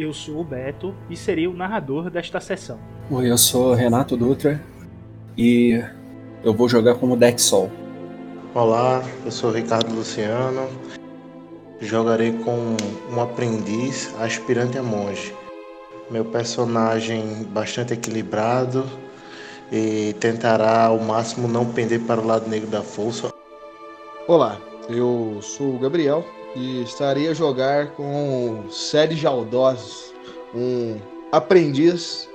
Eu sou o Beto e serei o narrador desta sessão. Oi, eu sou Renato Dutra e eu vou jogar como Deck Sol. Olá, eu sou Ricardo Luciano. Jogarei com um aprendiz aspirante a monge. Meu personagem bastante equilibrado e tentará ao máximo não pender para o lado negro da força. Olá, eu sou o Gabriel e estarei a jogar com Sérgio Aldós, um aprendiz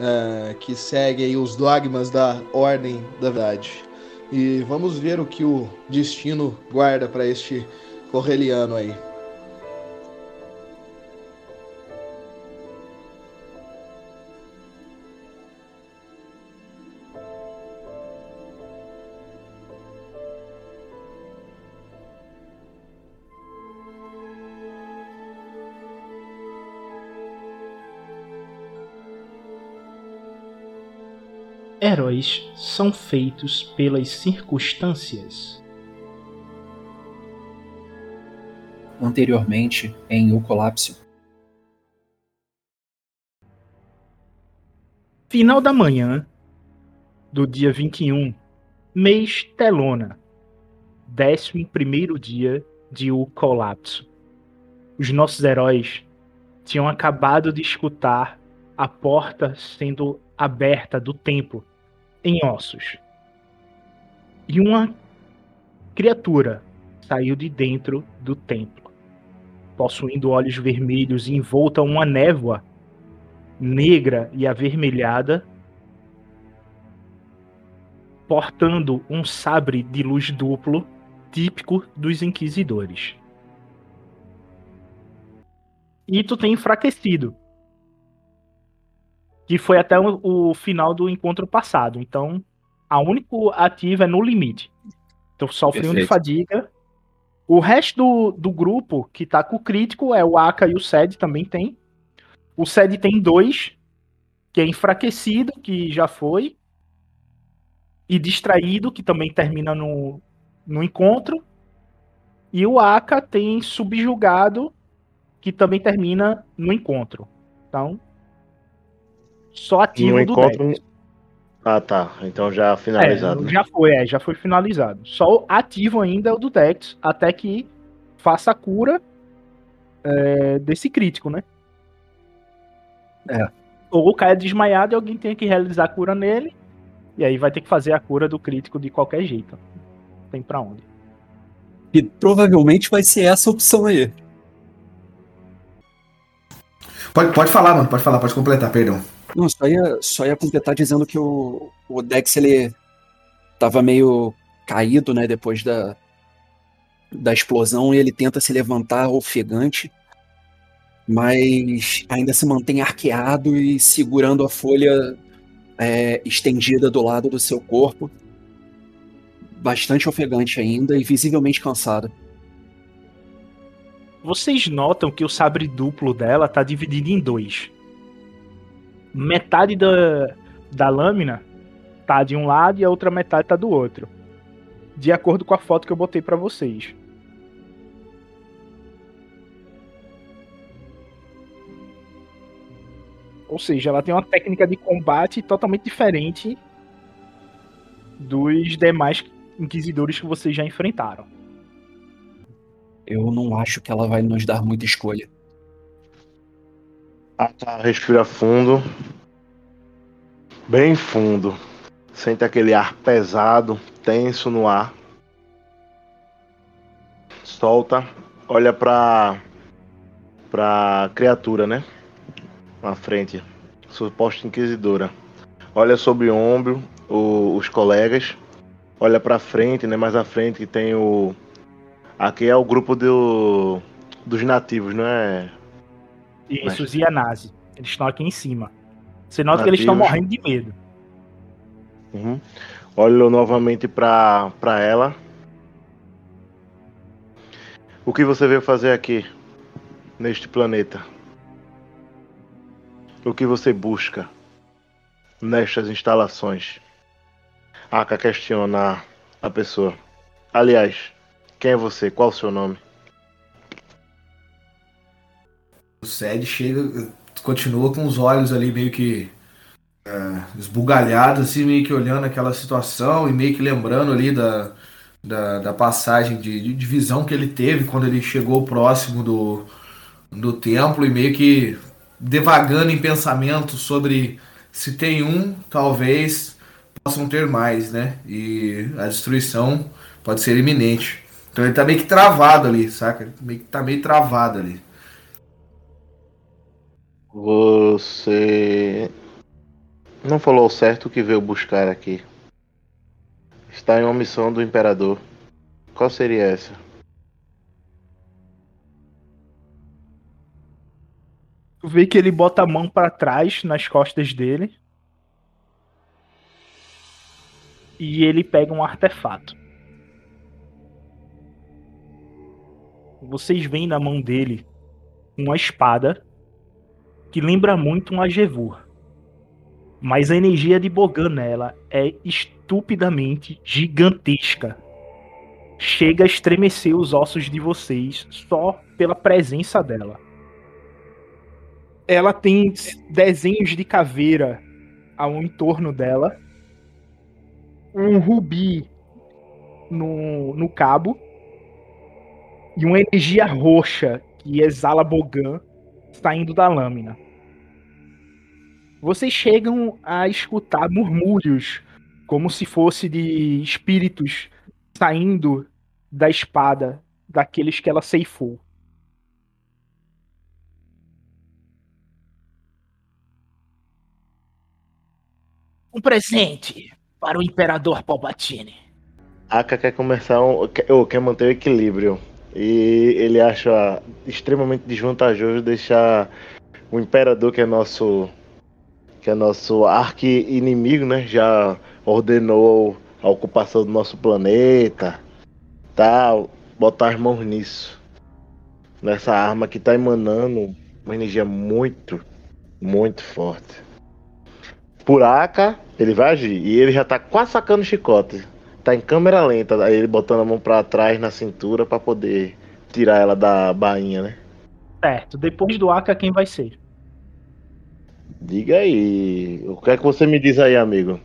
uh, que segue os dogmas da Ordem da Verdade. E vamos ver o que o destino guarda para este correliano aí. Heróis são feitos pelas circunstâncias. Anteriormente, em O Colapso. Final da manhã do dia 21, mês Telona, 11 dia de O Colapso. Os nossos heróis tinham acabado de escutar a porta sendo aberta do templo em ossos. E uma criatura saiu de dentro do templo, possuindo olhos vermelhos e envolta uma névoa negra e avermelhada, portando um sabre de luz duplo típico dos inquisidores. E tu tem enfraquecido que foi até o, o, final do encontro passado. Então, a única ativa é no limite. Então, sofre um de fadiga. O resto do, do grupo que tá com o crítico é o Aka e o Sed também tem. O Sed tem dois, que é enfraquecido, que já foi. E distraído, que também termina no, no encontro. E o Aka tem subjugado, que também termina no encontro. Então, só ativo no do encontro... deck. Ah, tá. Então já finalizado. É, né? Já foi, é, já foi finalizado. Só ativo ainda é o do Dex, até que faça a cura é, desse crítico, né? É. Ou caia desmaiado e alguém tem que realizar a cura nele. E aí vai ter que fazer a cura do crítico de qualquer jeito. Não tem pra onde. E provavelmente vai ser essa opção aí. Pode, pode falar, mano. Pode falar, pode completar, perdão. Não, só ia, só ia completar dizendo que o, o Dex ele tava meio caído, né, depois da, da explosão e ele tenta se levantar ofegante, mas ainda se mantém arqueado e segurando a folha é, estendida do lado do seu corpo, bastante ofegante ainda e visivelmente cansado. Vocês notam que o sabre duplo dela tá dividido em dois metade da, da lâmina tá de um lado e a outra metade tá do outro. De acordo com a foto que eu botei para vocês. Ou seja, ela tem uma técnica de combate totalmente diferente dos demais inquisidores que vocês já enfrentaram. Eu não acho que ela vai nos dar muita escolha. Ah, tá, respira fundo. Bem fundo. Sente aquele ar pesado, tenso no ar. Solta. Olha pra. pra criatura, né? Na frente. Suposta inquisidora. Olha sobre o ombro o, os colegas. Olha pra frente, né? Mais à frente tem o. Aqui é o grupo do, dos nativos, não é? Isso, os Yanase. Eles estão aqui em cima. Você nota que eles estão morrendo de medo. Uhum. Olho novamente para ela. O que você veio fazer aqui, neste planeta? O que você busca nestas instalações? Aka questiona a pessoa. Aliás, quem é você? Qual o seu nome? O Sed chega, continua com os olhos ali meio que é, esbugalhados, assim, meio que olhando aquela situação e meio que lembrando ali da, da, da passagem de, de visão que ele teve quando ele chegou próximo do, do templo e meio que devagando em pensamento sobre se tem um, talvez possam ter mais, né? E a destruição pode ser iminente. Então ele tá meio que travado ali, saca? Meio que tá meio travado ali. Você não falou certo o que veio buscar aqui. Está em uma missão do Imperador. Qual seria essa? Tu vê que ele bota a mão para trás nas costas dele. E ele pega um artefato. Vocês veem na mão dele uma espada que lembra muito um Agevur. Mas a energia de Bogan nela é estupidamente gigantesca. Chega a estremecer os ossos de vocês só pela presença dela. Ela tem desenhos de caveira ao entorno dela. Um rubi no, no cabo. E uma energia roxa que exala Bogan saindo da lâmina vocês chegam a escutar murmúrios, como se fosse de espíritos saindo da espada daqueles que ela ceifou. Um presente para o Imperador Palpatine. Aka quer começar um, quer, ou quer manter o equilíbrio. E ele acha extremamente desvantajoso deixar o Imperador, que é nosso que é nosso arqui-inimigo, né? Já ordenou a ocupação do nosso planeta, tal. Botar as mãos nisso. Nessa arma que tá emanando uma energia muito, muito forte. Por Aka, ele vai agir. E ele já tá quase sacando chicote. Tá em câmera lenta, aí ele botando a mão para trás na cintura para poder tirar ela da bainha, né? Certo. Depois do Aka, quem vai ser? Diga aí. O que é que você me diz aí, amigo?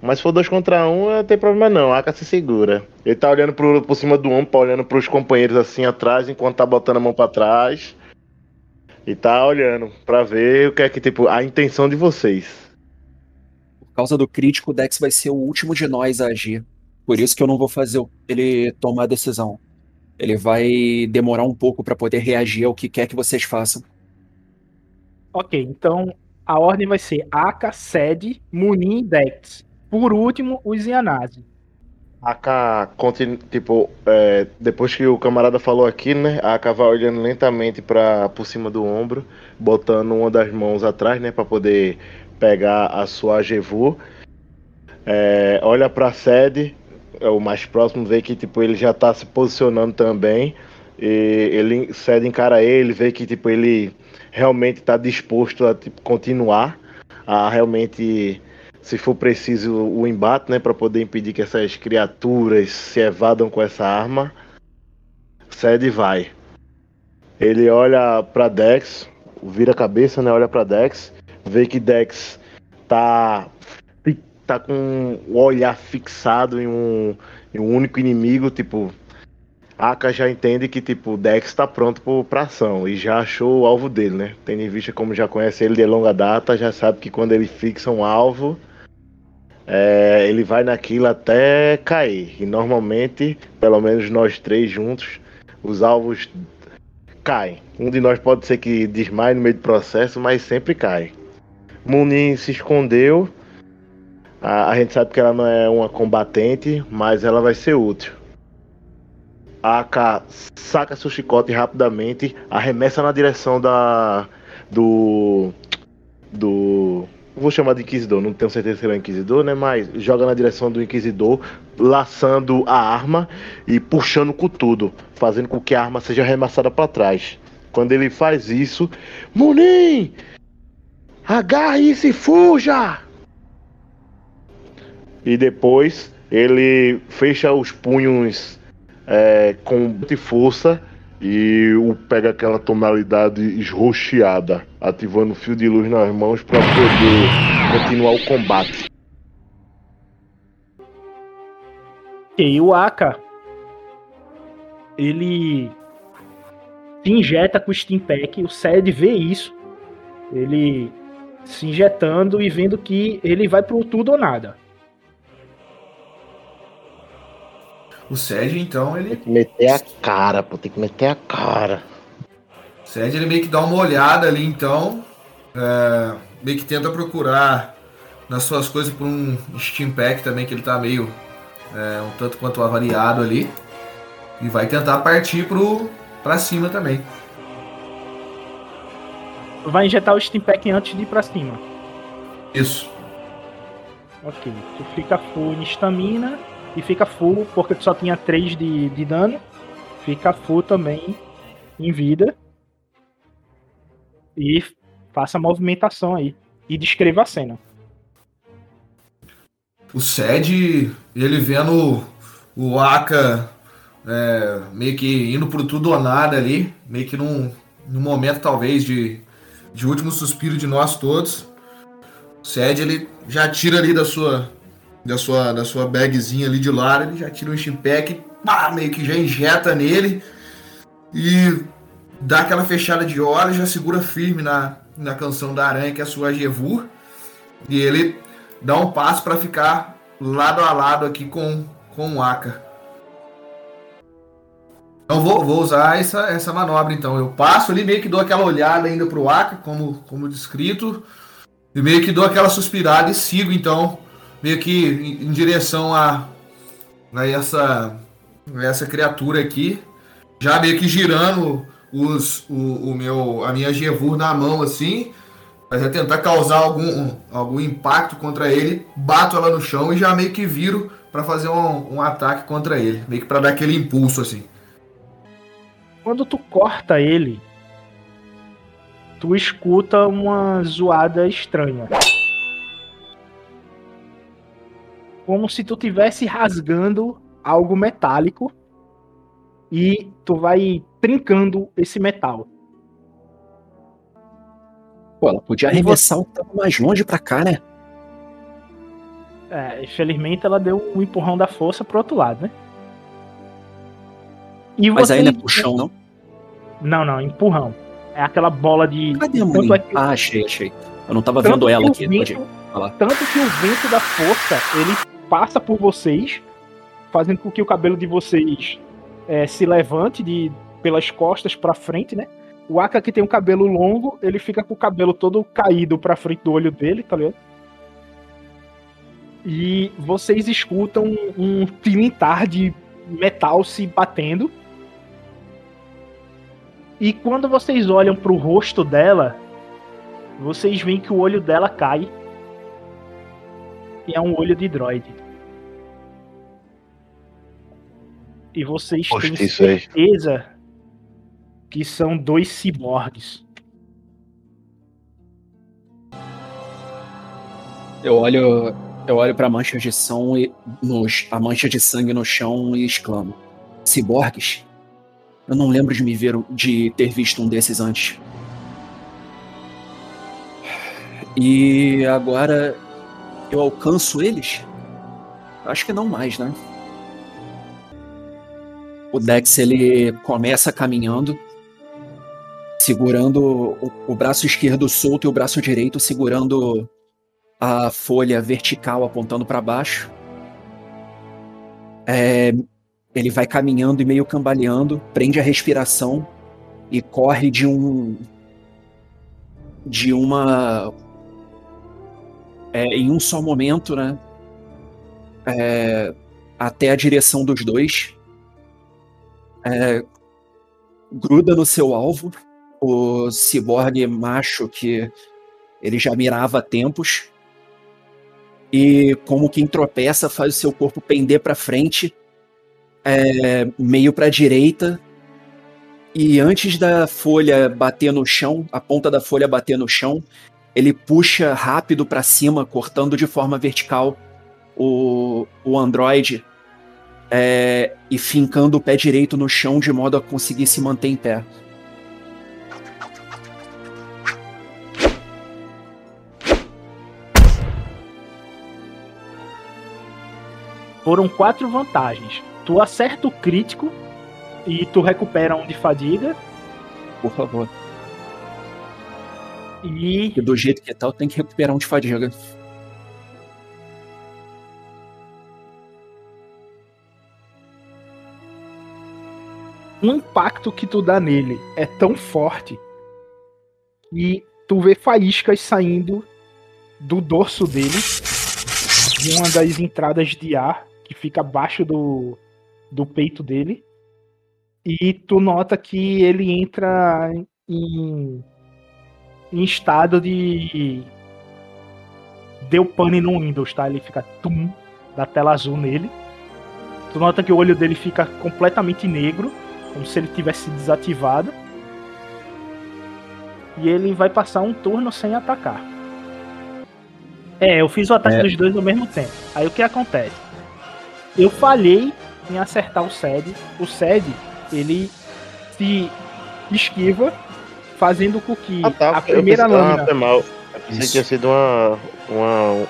Mas se for dois contra um, não tem problema não. A Aka se segura. Ele tá olhando pro, por cima do ombro, olhando pros companheiros assim atrás, enquanto tá botando a mão para trás. E tá olhando para ver o que é que, tipo, a intenção de vocês. Por causa do crítico, o Dex vai ser o último de nós a agir. Por isso que eu não vou fazer ele tomar a decisão. Ele vai demorar um pouco para poder reagir ao que quer que vocês façam. Ok, então a ordem vai ser Aka, Sed, Munin e Dex. Por último, os Yanase. Aka, tipo, é, depois que o camarada falou aqui, né? A Aka vai olhando lentamente para por cima do ombro, botando uma das mãos atrás, né? Para poder pegar a sua Jevu. É, olha para Sed, é o mais próximo, vê que tipo ele já tá se posicionando também. E ele Sed encara ele, vê que tipo ele realmente está disposto a tipo, continuar, a realmente, se for preciso, o embate, né, para poder impedir que essas criaturas se evadam com essa arma, cede e vai. Ele olha para Dex, vira a cabeça, né, olha para Dex, vê que Dex tá tá com o olhar fixado em um, em um único inimigo, tipo, Aka já entende que tipo, Dex está pronto para ação e já achou o alvo dele, né? Tendo em vista como já conhece ele de longa data, já sabe que quando ele fixa um alvo, é, ele vai naquilo até cair. E normalmente, pelo menos nós três juntos, os alvos caem. Um de nós pode ser que desmaie no meio do processo, mas sempre cai. Munin se escondeu. A, a gente sabe que ela não é uma combatente, mas ela vai ser útil. Aka saca seu chicote rapidamente, arremessa na direção da. do. do. Vou chamar de Inquisidor, não tenho certeza se ele é Inquisidor, né? Mas joga na direção do Inquisidor, laçando a arma e puxando com tudo, fazendo com que a arma seja arremessada para trás. Quando ele faz isso, Munim! Agarre e se fuja! E depois ele fecha os punhos é, com força e o pega aquela tonalidade esroxeada, ativando o fio de luz nas mãos para poder continuar o combate. E o Aka, ele se injeta com o Steam Pack, o Sed vê isso, ele se injetando e vendo que ele vai pro tudo ou nada. O Sérgio, então, ele. Tem que meter a cara, pô, tem que meter a cara. O Sérgio, ele meio que dá uma olhada ali, então. É, meio que tenta procurar nas suas coisas por um Steam Pack também, que ele tá meio. É, um tanto quanto avariado ali. E vai tentar partir pro, pra cima também. Vai injetar o Steam Pack antes de ir pra cima. Isso. Ok. Tu fica full em estamina e fica full, porque só tinha 3 de, de dano. Fica full também em vida. E faça a movimentação aí. E descreva a cena. O Sed, ele vendo o Aka é, meio que indo pro tudo ou nada ali, meio que num, num momento talvez de, de último suspiro de nós todos. O Sed, ele já tira ali da sua da sua, da sua bagzinha ali de lado, ele já tira um chimpack, pá, meio que já injeta nele e dá aquela fechada de olhos, já segura firme na, na canção da aranha, que é a sua Jevur, e ele dá um passo para ficar lado a lado aqui com, com o Aka. Então vou, vou usar essa, essa manobra então. Eu passo ali, meio que dou aquela olhada ainda pro Aka, como, como descrito, e meio que dou aquela suspirada e sigo então meio que em, direção a, a essa, a essa criatura aqui, já meio que girando os, o, o meu, a minha Gevur na mão assim, mas tentar causar algum, algum impacto contra ele, bato ela no chão e já meio que viro para fazer um, um ataque contra ele, meio que para dar aquele impulso assim. Quando tu corta ele, tu escuta uma zoada estranha. Como se tu tivesse rasgando algo metálico e tu vai trincando esse metal. Pô, ela podia arremessar um pouco mais longe pra cá, né? É, infelizmente ela deu um empurrão da força pro outro lado, né? E Mas você... aí não é puxão, não? Não, não, empurrão. É aquela bola de. Cadê a mãe? É que... Ah, achei, achei. Eu não tava Tanto vendo ela aqui. Vento... Tanto que o vento da força, ele passa por vocês, fazendo com que o cabelo de vocês é, se levante de, pelas costas para frente, né? O Aka que tem um cabelo longo, ele fica com o cabelo todo caído pra frente do olho dele, tá ligado? E vocês escutam um, tilintar de metal se batendo. E quando vocês olham pro rosto dela, vocês veem que o olho dela cai e é um olho de droid. E vocês Poxa, têm certeza que são dois ciborgues. Eu olho, eu olho para manchas de som e nos, a mancha de sangue no chão e exclamo: Ciborgues? Eu não lembro de me ver de ter visto um desses antes. E agora eu alcanço eles? Acho que não mais, né? O Dex ele começa caminhando, segurando o, o braço esquerdo solto e o braço direito segurando a folha vertical apontando para baixo. É, ele vai caminhando e meio cambaleando, prende a respiração e corre de um de uma é, em um só momento, né? É, até a direção dos dois. É, gruda no seu alvo, o ciborgue macho que ele já mirava há tempos. E como quem tropeça, faz o seu corpo pender para frente, é, meio para a direita. E antes da folha bater no chão, a ponta da folha bater no chão, ele puxa rápido para cima, cortando de forma vertical o, o Android é, e fincando o pé direito no chão de modo a conseguir se manter em pé. Foram quatro vantagens. Tu acerta o crítico e tu recupera um de fadiga. Por favor. E. Porque do jeito que tá, tem que recuperar um de fadiga. O impacto que tu dá nele é tão forte que tu vê faíscas saindo do dorso dele, de uma das entradas de ar que fica abaixo do, do peito dele. E tu nota que ele entra em, em estado de. Deu pane no Windows, tá? Ele fica tum da tela azul nele. Tu nota que o olho dele fica completamente negro, como se ele tivesse desativado. E ele vai passar um turno sem atacar. É, eu fiz o ataque É. dos dois ao mesmo tempo. Aí o que acontece? Eu falhei em acertar o Sed. O Sed, ele se esquiva, fazendo com que Ah, tá. a primeira pensei, lâmina. Ah, foi mal. Eu pensei que Isso. tinha sido uma, uma,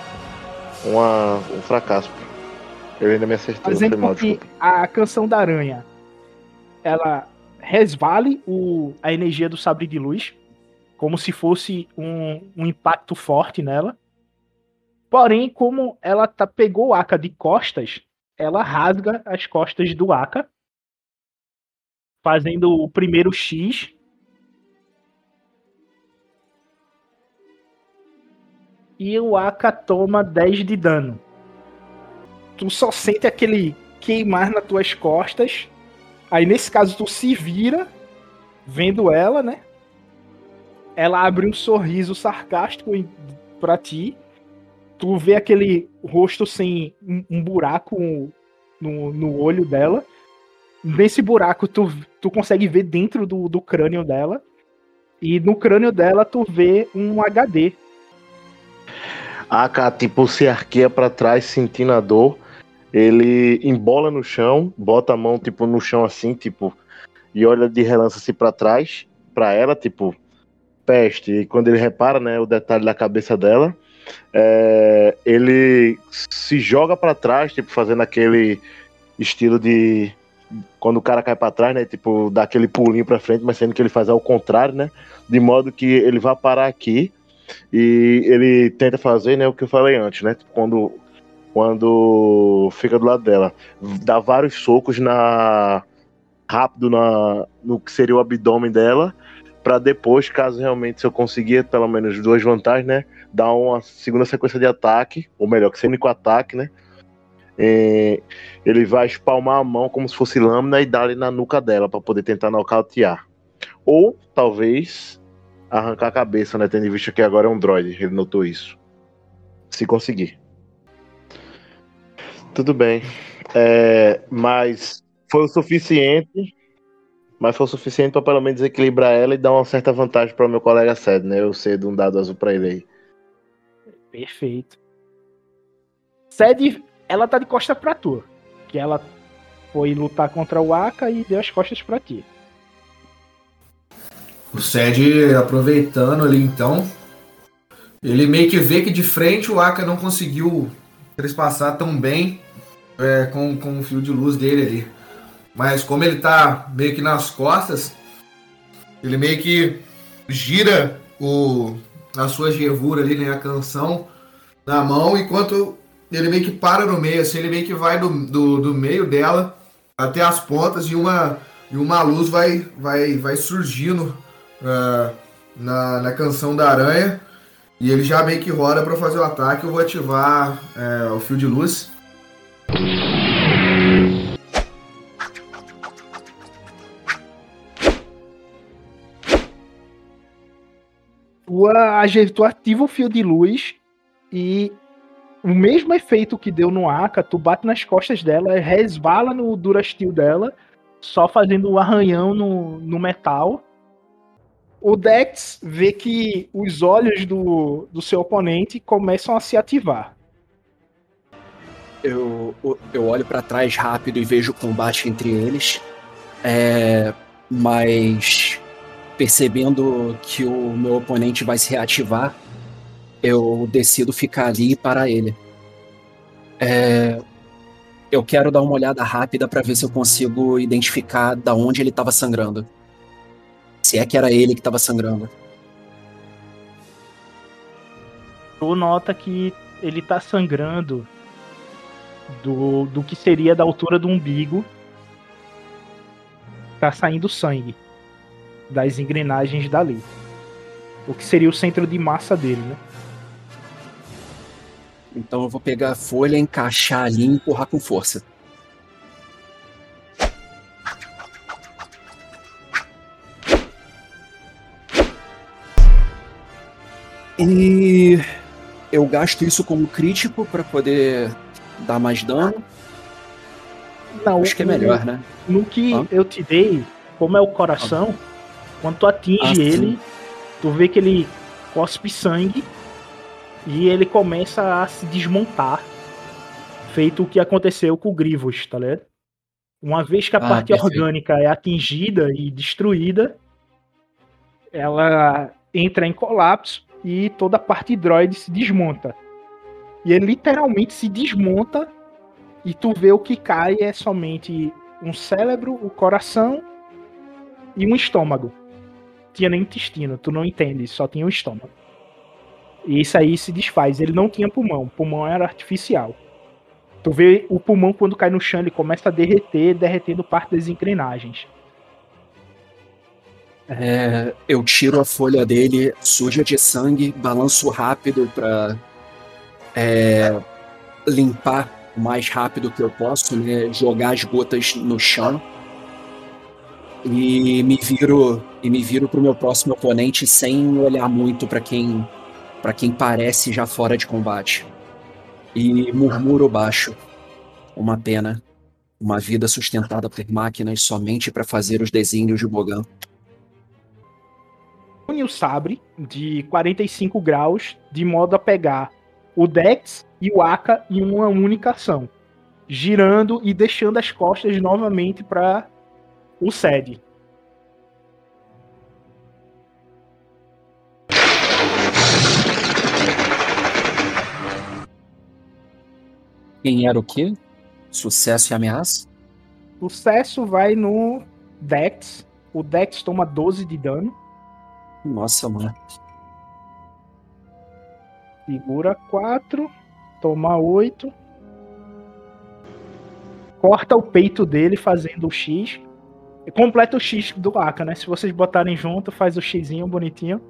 uma, um fracasso. Eu ainda me acertou. fazendo Foi mal, com que desculpa. a canção da aranha ela resvale o, a energia do sabre de luz, como se fosse um, um impacto forte nela. Porém, como ela tá, pegou o Aka de costas, ela rasga as costas do Aka, fazendo o primeiro X. E o Aka toma 10 de dano. Tu só sente aquele queimar nas tuas costas. Aí nesse caso tu se vira, vendo ela, né? Ela abre um sorriso sarcástico pra ti. Tu vê aquele rosto sem um, um buraco no, no olho dela. Nesse buraco tu, tu consegue ver dentro do, do crânio dela. E no crânio dela tu vê um HD. A Aka, tipo, se arqueia pra trás, sentindo a dor. Ele embola no chão, bota a mão, tipo, no chão assim, tipo, e olha de relance assim trás, pra ela, tipo, peste. E quando ele repara, né, o detalhe da cabeça dela, é, ele se joga pra trás, tipo, fazendo aquele estilo de. Quando o cara cai pra trás, né? Tipo, dá aquele pulinho pra frente, mas sendo que ele faz ao contrário, né? De modo que ele vai parar aqui e ele tenta fazer, né, o que eu falei antes, né? Quando, quando fica do lado dela, dá vários socos na rápido na no que seria o abdômen dela, para depois, caso realmente se eu conseguir pelo menos duas vantagens, né, dar uma segunda sequência de ataque, ou melhor, que seja único ataque, né? É, ele vai espalmar a mão como se fosse lâmina e dar na nuca dela para poder tentar nocautear. Ou talvez arrancar a cabeça, né? Tendo em vista que agora é um droid. Ele notou isso. Se conseguir. Tudo bem. É, mas foi o suficiente. Mas foi o suficiente para pelo menos equilibrar ela e dar uma certa vantagem para o meu colega Ced, né? Eu cedo um dado azul para ele aí. Perfeito. Sede, ela tá de costa pra tu. Que ela foi lutar contra o Aka e deu as costas pra ti. O Sed aproveitando ali então. Ele meio que vê que de frente o Aka não conseguiu trespassar tão bem é, com, com o fio de luz dele ali. Mas como ele tá meio que nas costas, ele meio que gira o, a sua gervura ali, né? A canção na mão, enquanto ele meio que para no meio, assim, ele meio que vai do, do, do meio dela até as pontas e uma, e uma luz vai, vai, vai surgindo ah, na, na canção da aranha. E ele já meio que roda para fazer o ataque. Eu vou ativar é, o fio de luz. Tu, tu ativa o fio de luz e o mesmo efeito que deu no Aka, tu bate nas costas dela, resvala no Durastil dela, só fazendo um arranhão no, no metal. O Dex vê que os olhos do, do seu oponente começam a se ativar. eu, eu olho para trás rápido e vejo o combate entre eles. É, mas percebendo que o meu oponente vai se reativar, eu decido ficar ali para ele. É, eu quero dar uma olhada rápida para ver se eu consigo identificar da onde ele estava sangrando. Se é que era ele que estava sangrando. Tu nota que ele tá sangrando do, do que seria da altura do umbigo. Tá saindo sangue das engrenagens dali. O que seria o centro de massa dele, né? Então eu vou pegar a folha, encaixar ali e empurrar com força. E eu gasto isso como crítico para poder dar mais dano. Não, acho que é melhor, né? No que ah. eu te dei, como é o coração, ah. quando tu atinge ah, ele, tu vê que ele cospe sangue e ele começa a se desmontar. Feito o que aconteceu com o Grivos, tá ligado? Uma vez que a ah, parte perfeito. orgânica é atingida e destruída, ela entra em colapso e toda a parte droid se desmonta. E ele literalmente se desmonta e tu vê o que cai é somente um cérebro, o coração e um estômago. Tinha nem intestino, tu não entende, só tinha o um estômago. E isso aí se desfaz. Ele não tinha pulmão, o pulmão era artificial. Tu vê o pulmão quando cai no chão, ele começa a derreter, derretendo parte das engrenagens. É, eu tiro a folha dele suja de sangue, balanço rápido para é, limpar o mais rápido que eu posso, né, jogar as gotas no chão e me viro e me viro pro meu próximo oponente sem olhar muito para quem para quem parece já fora de combate. E murmuro baixo. Uma pena. Uma vida sustentada por máquinas somente para fazer os desenhos de Bogan o sabre de 45 graus de modo a pegar o Dex e o Aka em uma única ação, girando e deixando as costas novamente para o Sed. Quem era o quê? Sucesso e ameaça? Sucesso vai no Dex. O Dex toma 12 de dano. Nossa, mano. Segura 4. Toma 8. Corta o peito dele fazendo o X. Completa o X do Aka, né? Se vocês botarem junto, faz o Xzinho bonitinho.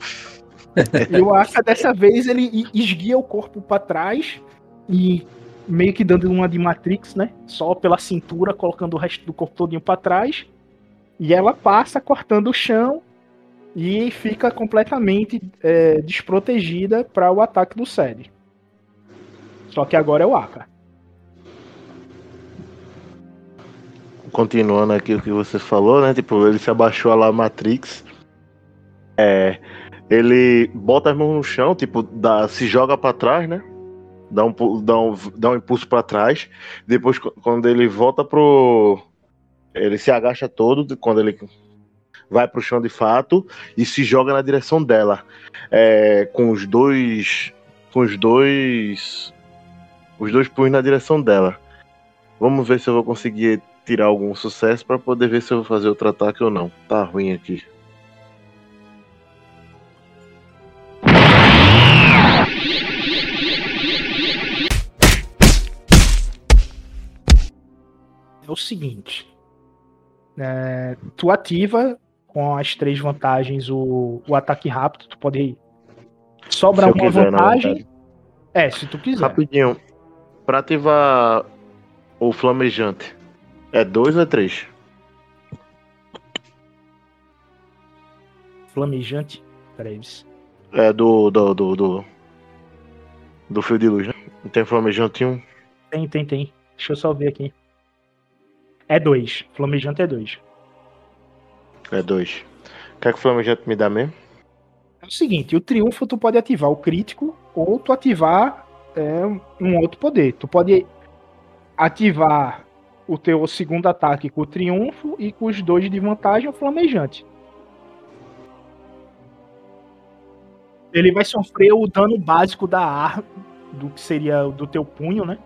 e o Aka, dessa vez, ele esguia o corpo para trás e meio que dando uma de Matrix, né? Só pela cintura, colocando o resto do corpo todinho para trás. E ela passa cortando o chão e fica completamente é, desprotegida para o ataque do Sed. Só que agora é o Aka. Continuando aqui o que você falou, né? Tipo, ele se abaixou lá Matrix. É, ele bota as mãos no chão, tipo, dá, se joga para trás, né? Dá um, dá um, dá um impulso para trás. Depois, quando ele volta pro. Ele se agacha todo, quando ele vai para o chão de fato e se joga na direção dela, é, com os dois, com os dois, os dois punhos na direção dela. Vamos ver se eu vou conseguir tirar algum sucesso para poder ver se eu vou fazer outro ataque ou não. Tá ruim aqui. É o seguinte. É, tu ativa com as três vantagens o, o ataque rápido, tu pode sobrar uma quiser, vantagem. É, se tu quiser. Rapidinho. Pra ativar o flamejante, é dois ou é três? Flamejante? Peraí. É do, do, do, do. Do fio de luz, né? Não tem flamejante um? Tem, tem, tem. Deixa eu só ver aqui. É dois. Flamejante é dois. É dois. Quer que o Flamejante me dá mesmo? É o seguinte, o triunfo tu pode ativar o crítico ou tu ativar é, um outro poder. Tu pode ativar o teu segundo ataque com o triunfo e com os dois de vantagem o flamejante. Ele vai sofrer o dano básico da arma, do que seria do teu punho, né?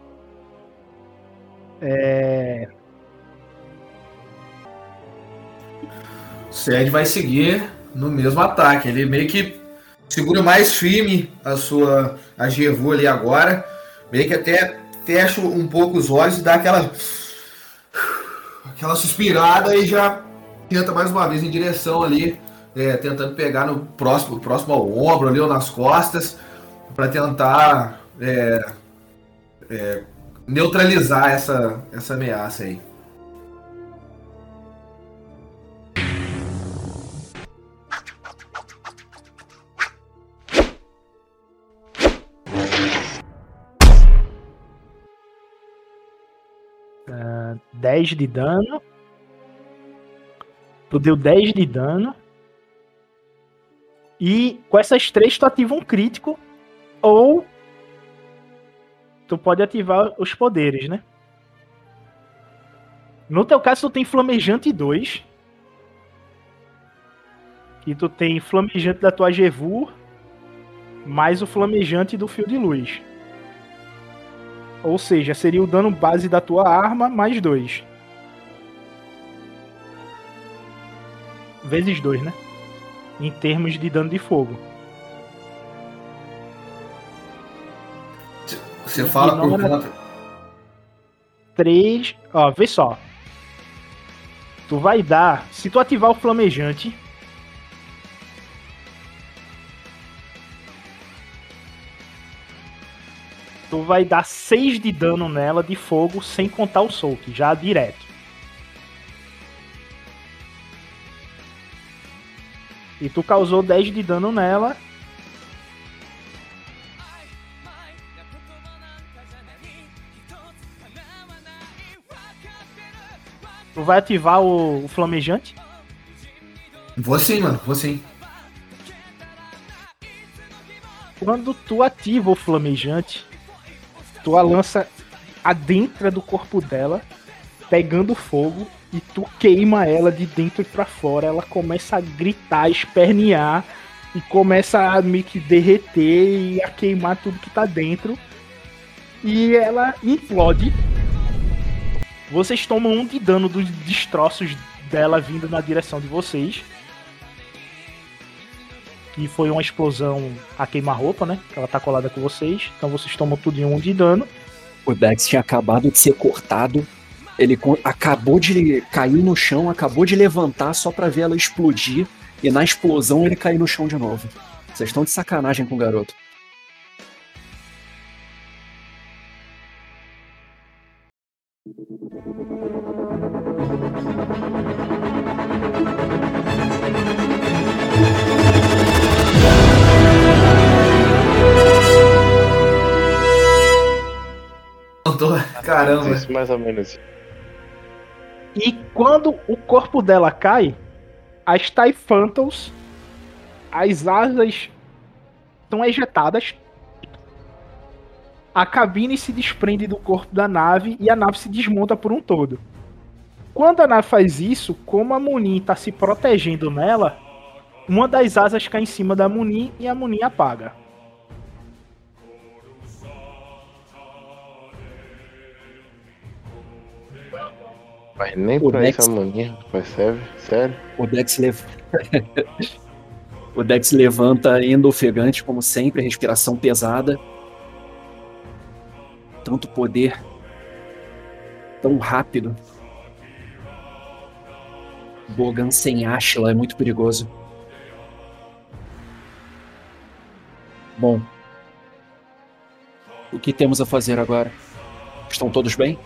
É... O Sed vai seguir no mesmo ataque. Ele meio que segura mais firme a sua a Gevu ali agora. Meio que até fecha um pouco os olhos e dá aquela aquela suspirada e já tenta mais uma vez em direção ali, é, tentando pegar no próximo, próximo ao ombro ali ou nas costas para tentar é, é, neutralizar essa, essa ameaça aí. 10 de dano. Tu deu 10 de dano. E com essas três tu ativa um crítico. Ou tu pode ativar os poderes, né? No teu caso, tu tem Flamejante 2. Que tu tem Flamejante da tua Gevur. Mais o Flamejante do Fio de Luz. Ou seja, seria o dano base da tua arma mais 2. Vezes 2, né? Em termos de dano de fogo. Você fala por conta. 3. Ó, vê só. Tu vai dar. Se tu ativar o flamejante. Tu vai dar 6 de dano nela de fogo sem contar o soak, já direto. E tu causou 10 de dano nela Tu vai ativar o, o flamejante? Vou sim, mano, vou sim. Quando tu ativa o flamejante, tua lança adentra do corpo dela, pegando fogo, e tu queima ela de dentro para fora. Ela começa a gritar, espernear, e começa a meio que derreter e a queimar tudo que tá dentro. E ela implode vocês tomam um de dano dos destroços dela vindo na direção de vocês. E foi uma explosão a queima-roupa, né? Ela tá colada com vocês. Então vocês tomam tudo em um de dano. O Dex tinha acabado de ser cortado. Ele acabou de cair no chão, acabou de levantar só para ver ela explodir. E na explosão ele caiu no chão de novo. Vocês estão de sacanagem com o garoto. Caramba. Isso, mais ou menos. E quando o corpo dela cai, as TIE Phantoms, as asas estão ejetadas. A cabine se desprende do corpo da nave e a nave se desmonta por um todo. Quando a nave faz isso, como a Munin está se protegendo nela, uma das asas cai em cima da Munin e a Munin apaga. Mas nem o pra Dex... isso a mania percebe? Sério? O Dex, o Dex levanta indo ofegante, como sempre, respiração pesada. Tanto poder. Tão rápido. Bogan sem Ashla é muito perigoso. Bom. O que temos a fazer agora? Estão todos bem?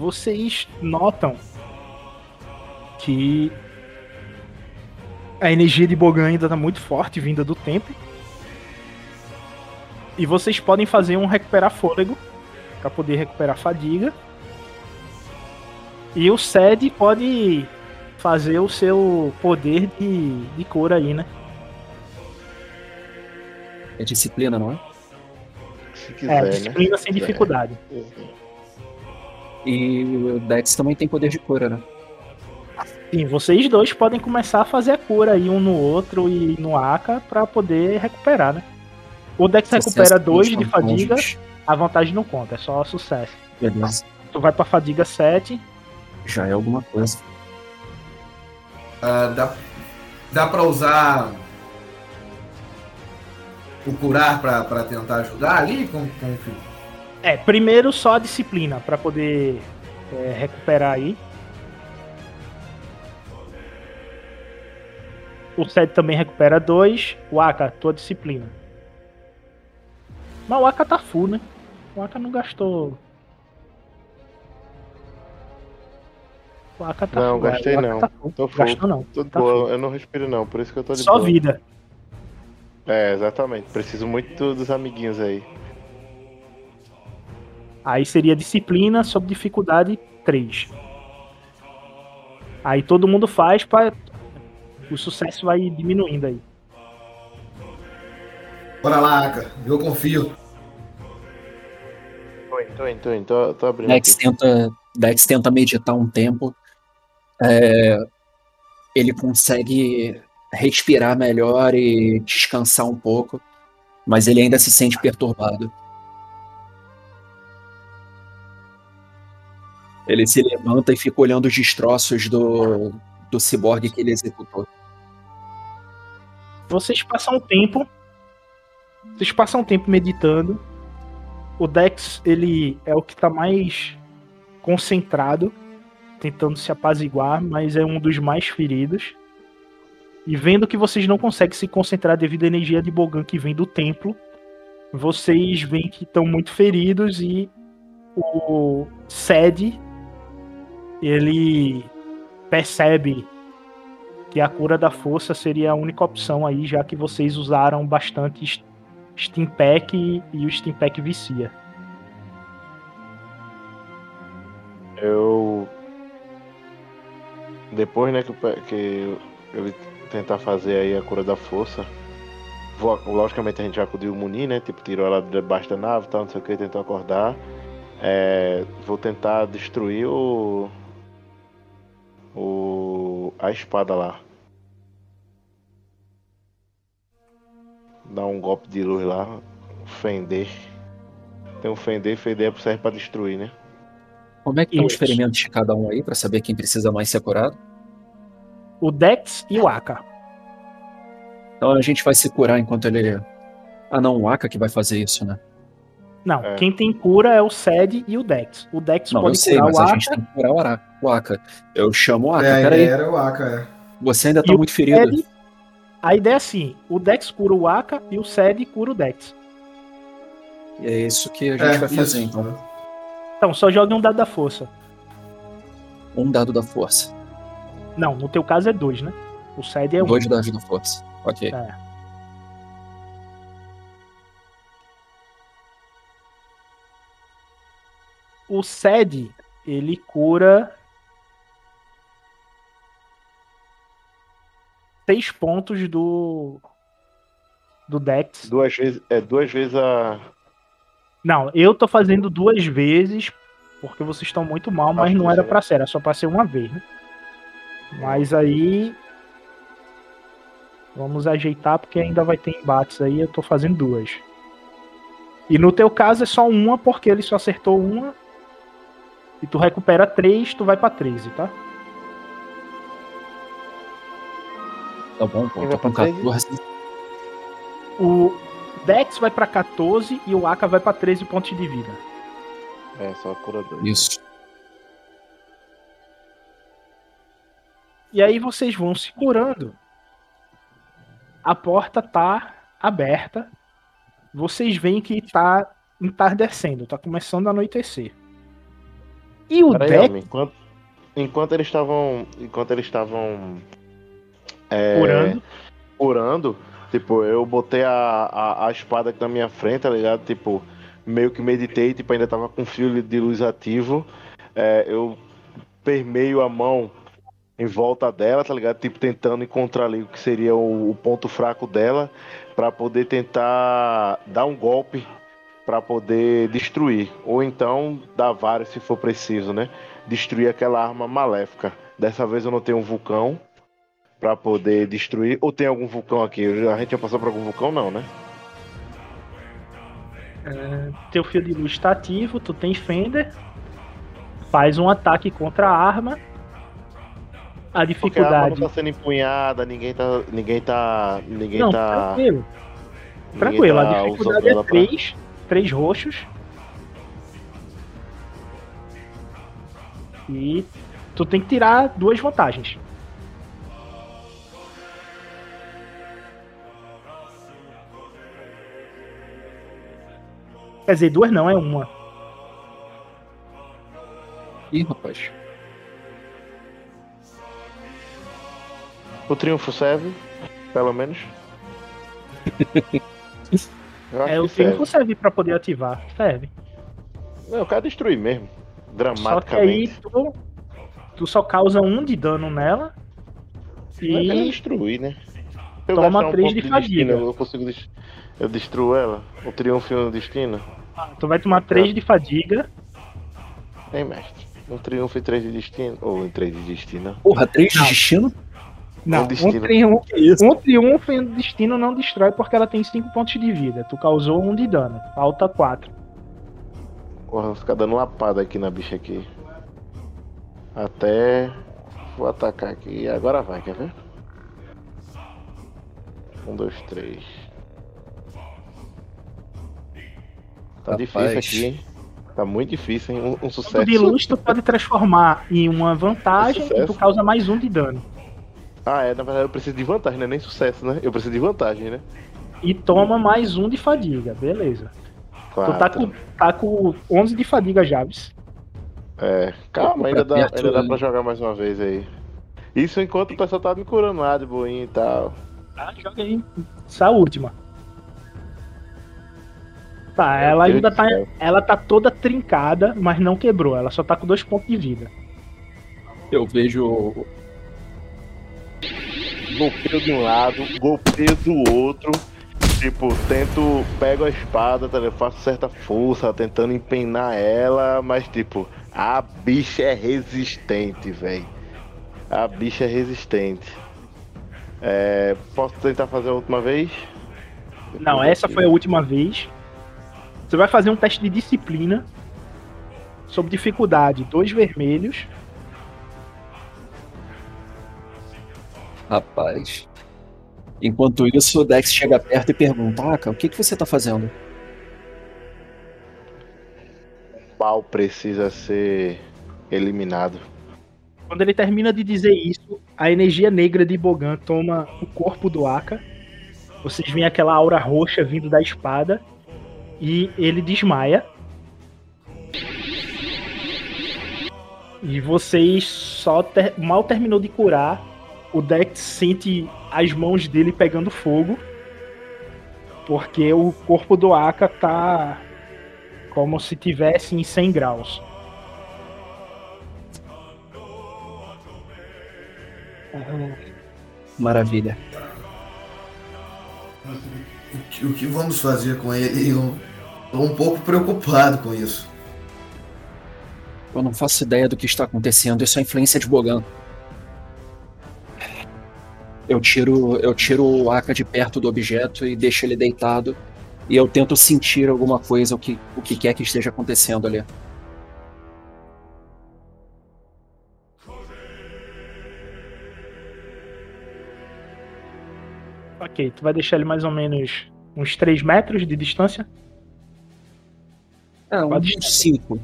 Vocês notam que a energia de Bogan ainda está muito forte, vinda do tempo. E vocês podem fazer um recuperar fôlego para poder recuperar fadiga. E o Sed pode fazer o seu poder de, de cor aí, né? É disciplina, não é? se quiser, é, disciplina né? sem dificuldade. E o Dex também tem poder de cura, né? Sim, vocês dois podem começar a fazer a cura aí um no outro e no Aka para poder recuperar, né? O Dex recupera 2 de fadiga, a vantagem não conta, é só sucesso. Beleza. Tu vai pra fadiga 7. Já é alguma coisa. Uh, dá, dá pra usar o curar pra, pra tentar ajudar ali? Com, com... É, primeiro só a disciplina pra poder é, recuperar aí. O 7 também recupera 2. O Aka, tua disciplina. Mas o Aka tá full, né? O Aka não gastou. O Aka tá Não, full, gastei não. Tá Tô full. Gastou não. Tudo tá boa. Eu não respiro não, por isso que eu tô de Só boa. vida. É, exatamente. Preciso muito dos amiguinhos aí. Aí seria disciplina sob dificuldade 3. Aí todo mundo faz para o sucesso vai diminuindo aí. Bora lá, Aka. Eu confio. Tô indo, tô indo, tô, indo, tô, tô abrindo. Dex tenta, Dex tenta meditar um tempo. É, ele consegue respirar melhor e descansar um pouco, mas ele ainda se sente perturbado. Ele se levanta e fica olhando os destroços do, do ciborgue que ele executou. Vocês passam um tempo. Vocês passam um tempo meditando. O Dex, ele é o que tá mais concentrado, tentando se apaziguar, mas é um dos mais feridos. E vendo que vocês não conseguem se concentrar devido à energia de Bogan que vem do templo, vocês veem que estão muito feridos e o Sed ele percebe que a cura da força seria a única opção aí, já que vocês usaram bastante Steam Pack e o Steam Pack vicia. Eu. Depois, né, que, que eu tentar fazer aí a cura da força. Vou, logicamente a gente acudiu o Muni, né? Tipo, tirou ela debaixo da nave tal, não sei o que, tentou acordar. É, vou tentar destruir o. O. a espada lá. Dar um golpe de luz lá. Fender. Tem um fender, fender serve pra destruir, né? Como é que estão os ferimentos de cada um aí, para saber quem precisa mais ser curado? o Dex e o Aka. Então a gente vai se curar enquanto ele. Ah, não, o Aka que vai fazer isso, né? Não, é. quem tem cura é o Sed e o Dex. O Dex não, pode eu sei, curar mas o Aka. a gente tem que curar o Aka. Eu chamo o Aka, é, peraí. Era o Aka, é. Você ainda tá e muito ferido. Sed, a ideia é assim: o Dex cura o Aka e o Sed cura o Dex. E é isso que a gente é, vai fazer, isso. então. Então, só jogue um dado da força. Um dado da força. Não, no teu caso é dois, né? O side é um. Dois da da força. Ok. É. O SED, ele cura seis pontos do do Dex. Duas vezes, é duas vezes a Não, eu tô fazendo duas vezes porque vocês estão muito mal, mas Acho não era para ser, era só para ser uma vez, né? Mas aí. Vamos ajeitar porque ainda vai ter embates aí. Eu tô fazendo duas. E no teu caso é só uma porque ele só acertou uma. E tu recupera três, tu vai pra 13, tá? Tá bom, pô. Tô com 14. O Dex vai pra 14 e o Aka vai pra 13 pontos de vida. É, só cura 2. Isso. E aí vocês vão se curando. A porta tá aberta. Vocês veem que tá entardecendo, tá começando a anoitecer. E o Pera. Aí, enquanto, enquanto eles estavam. Enquanto eles estavam. É, curando. Curando, tipo, eu botei a, a, a, espada aqui na minha frente, tá ligado? Tipo, meio que meditei, tipo, ainda tava com fio de luz ativo. É, eu permeio a mão em volta dela, tá ligado? Tipo, tentando encontrar ali o que seria o, o ponto fraco dela para poder tentar dar um golpe para poder destruir. Ou então dar vários se for preciso, né? Destruir aquela arma maléfica. Dessa vez eu não tenho um vulcão para poder destruir. Ou tem algum vulcão aqui? A gente já passou por algum vulcão, não, né? É, teu fio de luz está ativo, tu tem Fender. Faz um ataque contra a arma. A dificuldade. A arma não tá sendo empunhada, ninguém tá. Ninguém tá. Ninguém não, tá. Tranquilo. Tranquilo, tá a dificuldade é 3, pra... 3 roxos. E tu tem que tirar duas vantagens. Quer dizer, duas não, é uma. Ih, rapaz. O triunfo serve, pelo menos. é, o triunfo serve, serve pra poder ativar. Serve. Não, eu quero destruir mesmo. Dramaticamente. Só que aí tu, tu só causa um de dano nela. E. Eu quero destruir, né? Eu toma 3 um de, de fadiga. Destino, eu consigo. Eu destruo ela? O triunfo no destino? tu vai tomar 3 de fadiga. Ei, mestre. Um triunfo e 3 de destino. Ou em 3 de destino. Porra, 3 de destino? Não, um, triunfo, um triunfo e um destino não destrói porque ela tem 5 pontos de vida. Tu causou 1 um de dano. Falta 4. Porra, vou ficar dando lapada aqui na bicha aqui. Até. Vou atacar aqui. Agora vai, quer ver? 1, 2, 3. Tá Rapaz. difícil aqui, hein? Tá muito difícil, hein? Um, um sucesso. O de luz tu pode transformar em uma vantagem e tu causa mais um de dano. Ah, é, na verdade eu preciso de vantagem, né? Nem sucesso, né? Eu preciso de vantagem, né? E toma mais um de fadiga, beleza. Quatro. Tu tá com, tá com 11 de fadiga, Javes. É, calma, ainda dá, ainda dá pra jogar mais uma vez aí. Isso enquanto o pessoal tá me curando lá de boinha e tal. Ah, joga aí. Essa última. Tá, ela ainda tá. Ela tá toda trincada, mas não quebrou. Ela só tá com dois pontos de vida. Eu vejo. Golpeio de um lado, golpeio do outro. Tipo, tento. Pego a espada, tá, faço certa força, tentando empenar ela, mas tipo, a bicha é resistente, velho. A bicha é resistente. É, posso tentar fazer a última vez? Não, essa foi a última vez. Você vai fazer um teste de disciplina sob dificuldade dois vermelhos. Rapaz. Enquanto isso, o Dex chega perto e pergunta: Aka, o que, que você tá fazendo? O mal precisa ser eliminado. Quando ele termina de dizer isso, a energia negra de Bogan toma o corpo do Aka. Vocês veem aquela aura roxa vindo da espada e ele desmaia. E vocês só ter, mal terminou de curar, o Dex sente as mãos dele pegando fogo. Porque o corpo do Aka tá como se tivesse em 100 graus. Maravilha. O que vamos fazer com ele? Eu Estou um pouco preocupado com isso. Eu não faço ideia do que está acontecendo. Isso é influência de Bogan. Eu tiro, eu tiro o Aka de perto do objeto e deixo ele deitado. E eu tento sentir alguma coisa, o que, o que quer que esteja acontecendo ali. Ok, tu vai deixar ele mais ou menos uns 3 metros de distância? É, uns 5.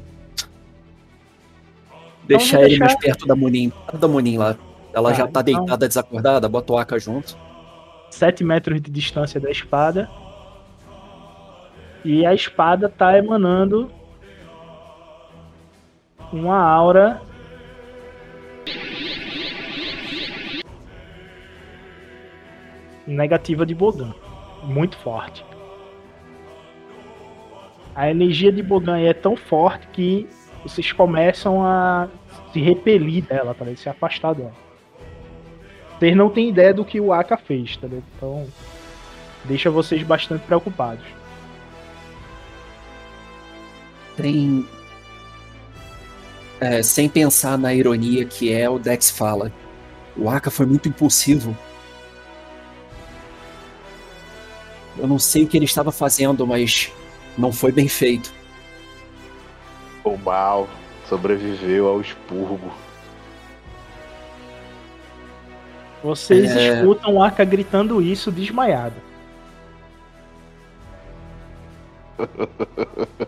Deixar ele mais perto da Munin. Da Munin lá. Ela já tá então... deitada, desacordada, bota o Aka junto. 7 metros de distância da espada. E a espada tá emanando uma aura negativa de Bogan. Muito forte a energia de Bogan é tão forte que vocês começam a se repelir dela, tá Se afastar dela. Vocês não têm ideia do que o Aka fez, tá ligado? Então, deixa vocês bastante preocupados. Tem. É, sem pensar na ironia que é, o Dex fala. O Aka foi muito impulsivo. Eu não sei o que ele estava fazendo, mas não foi bem feito. O mal sobreviveu ao expurgo. Vocês é... escutam o Aka gritando isso desmaiado.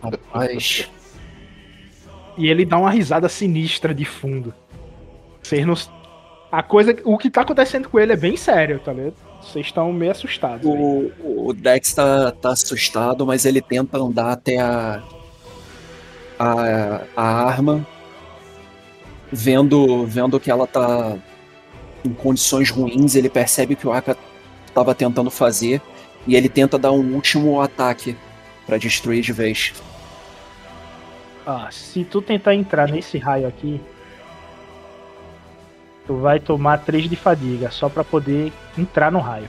Rapaz. E ele dá uma risada sinistra de fundo. Vocês não. A coisa. O que tá acontecendo com ele é bem sério, tá ligado? Vocês estão meio assustados. O, o Dex tá, tá assustado, mas ele tenta andar até a. a, a arma. Vendo, vendo que ela tá em condições ruins, ele percebe que o Aka estava tentando fazer e ele tenta dar um último ataque para destruir de vez. Ah, se tu tentar entrar nesse raio aqui, tu vai tomar 3 de fadiga só para poder entrar no raio.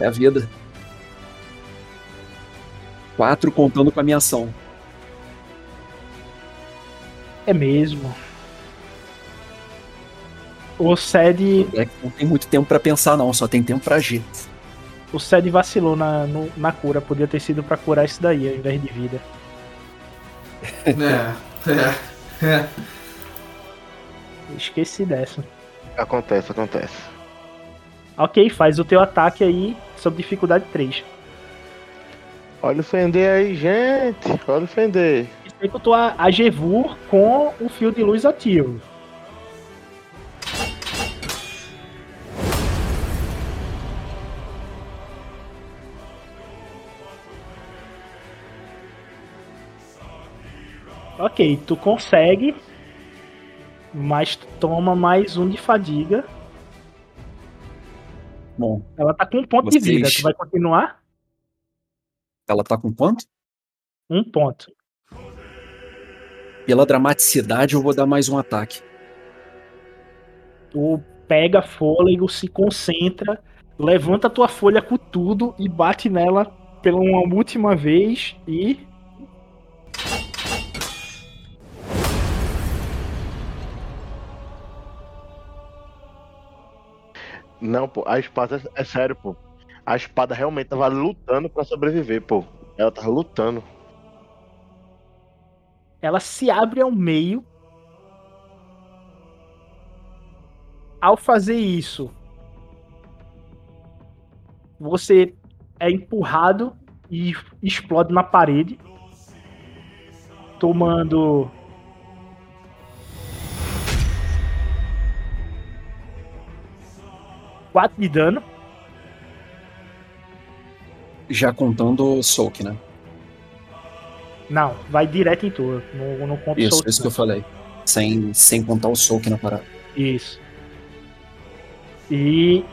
É a vida. Quatro contando com a minha ação. É mesmo. O Sed. É não tem muito tempo para pensar, não, só tem tempo para agir. O Sed vacilou na, no, na cura, podia ter sido para curar isso daí ao invés de vida. É, é, é. Esqueci dessa. Acontece, acontece. Ok, faz o teu ataque aí sob dificuldade 3. Olha o Fender aí, gente. Olha o Fender. Executou a, a Gevur com o fio de luz ativo. Ok, tu consegue, mas tu toma mais um de fadiga. Bom. Ela tá com um ponto vocês... de vida. Tu vai continuar? Ela tá com quanto? Um ponto. Pela dramaticidade, eu vou dar mais um ataque. Tu pega fôlego, se concentra, levanta tua folha com tudo e bate nela pela uma última vez e Não, pô, a espada é sério, pô. A espada realmente tava lutando para sobreviver, pô. Ela tava lutando. Ela se abre ao meio. Ao fazer isso, você é empurrado e explode na parede, tomando 4 de dano. Já contando o soak, né? Não, vai direto em tu. Não, não conta isso, soak. Isso que eu falei. Sem, sem contar o soak na parada. Isso. E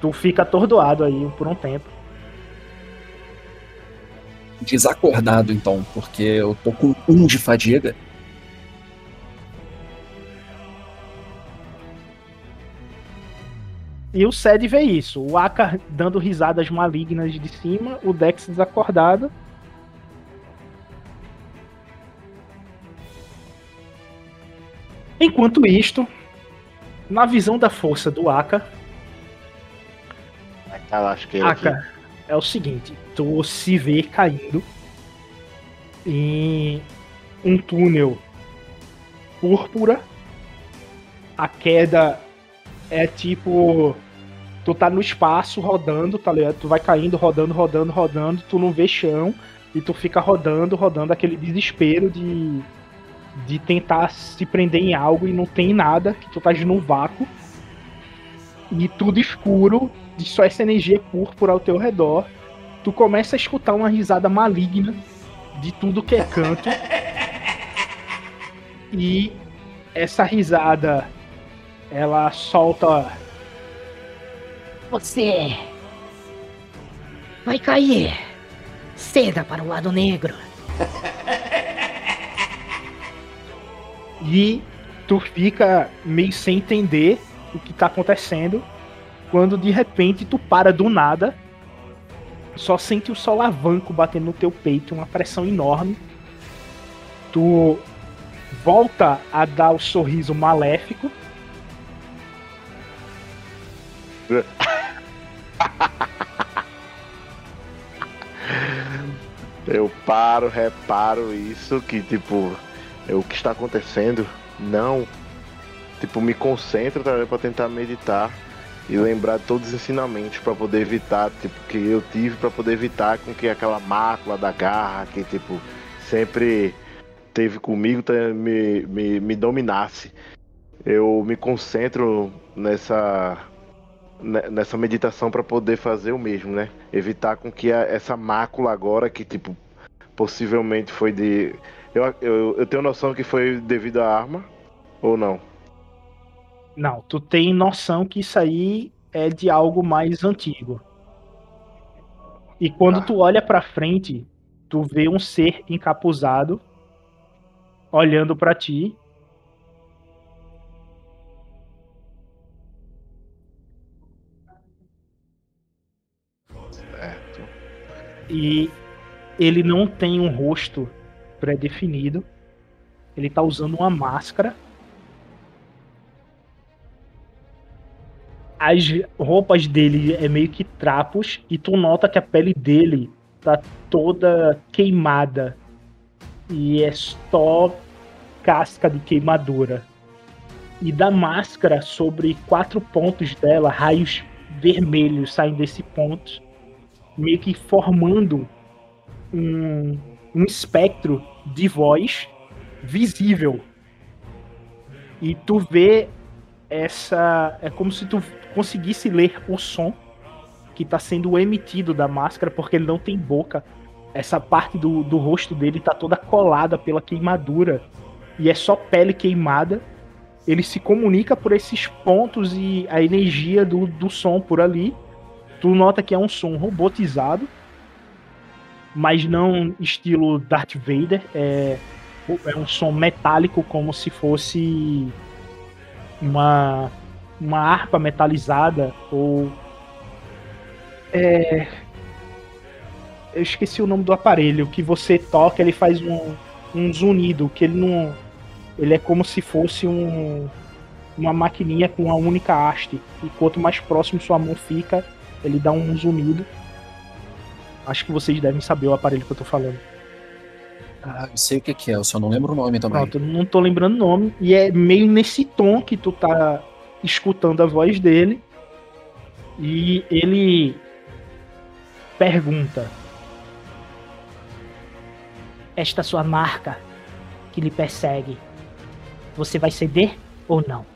tu fica atordoado aí por um tempo. Desacordado então, porque eu tô com um de fadiga. E o Sed vê isso. O Aka dando risadas malignas de cima, o Dex desacordado. Enquanto isto, na visão da força do Aka. Tá, acho que Aka, aqui. é o seguinte: tu se vê caindo em um túnel púrpura. A queda é tipo tu tá no espaço rodando, tá ligado? Tu vai caindo, rodando, rodando, rodando, tu não vê chão e tu fica rodando, rodando aquele desespero de de tentar se prender em algo e não tem nada, que tu tá no vácuo. E tudo escuro, de só essa energia púrpura ao teu redor. Tu começa a escutar uma risada maligna de tudo que é canto. E essa risada ela solta você vai cair. Ceda para o lado negro. E tu fica meio sem entender o que tá acontecendo. Quando de repente tu para do nada só sente o solavanco batendo no teu peito, uma pressão enorme. Tu volta a dar o sorriso maléfico. Eu paro, reparo isso que tipo, é o que está acontecendo? Não. Tipo, me concentro tá, para tentar meditar e lembrar todos os ensinamentos para poder evitar, tipo, que eu tive para poder evitar com que aquela mácula da garra que tipo sempre teve comigo tá, me, me, me dominasse. Eu me concentro nessa nessa meditação para poder fazer o mesmo, né? Evitar com que a, essa mácula agora que tipo possivelmente foi de eu, eu, eu tenho noção que foi devido à arma ou não? Não, tu tem noção que isso aí é de algo mais antigo. E quando ah. tu olha para frente, tu vê um ser encapuzado olhando para ti. E ele não tem um rosto pré-definido. Ele tá usando uma máscara as roupas dele é meio que trapos e tu nota que a pele dele tá toda queimada e é só casca de queimadura. E da máscara sobre quatro pontos dela, raios vermelhos saem desse ponto, meio que formando um, um espectro de voz visível. E tu vê essa. É como se tu conseguisse ler o som que está sendo emitido da máscara, porque ele não tem boca. Essa parte do, do rosto dele está toda colada pela queimadura e é só pele queimada. Ele se comunica por esses pontos e a energia do, do som por ali. Tu nota que é um som robotizado, mas não estilo Darth Vader. É, é um som metálico, como se fosse uma uma harpa metalizada ou é, eu esqueci o nome do aparelho que você toca ele faz um, um zunido que ele não ele é como se fosse um uma maquininha com uma única haste e quanto mais próximo sua mão fica ele dá um zunido acho que vocês devem saber o aparelho que eu tô falando ah, sei o que, que é, eu só não lembro o nome também. Pronto, não tô lembrando o nome. E é meio nesse tom que tu tá escutando a voz dele e ele pergunta: Esta sua marca que lhe persegue, você vai ceder ou não?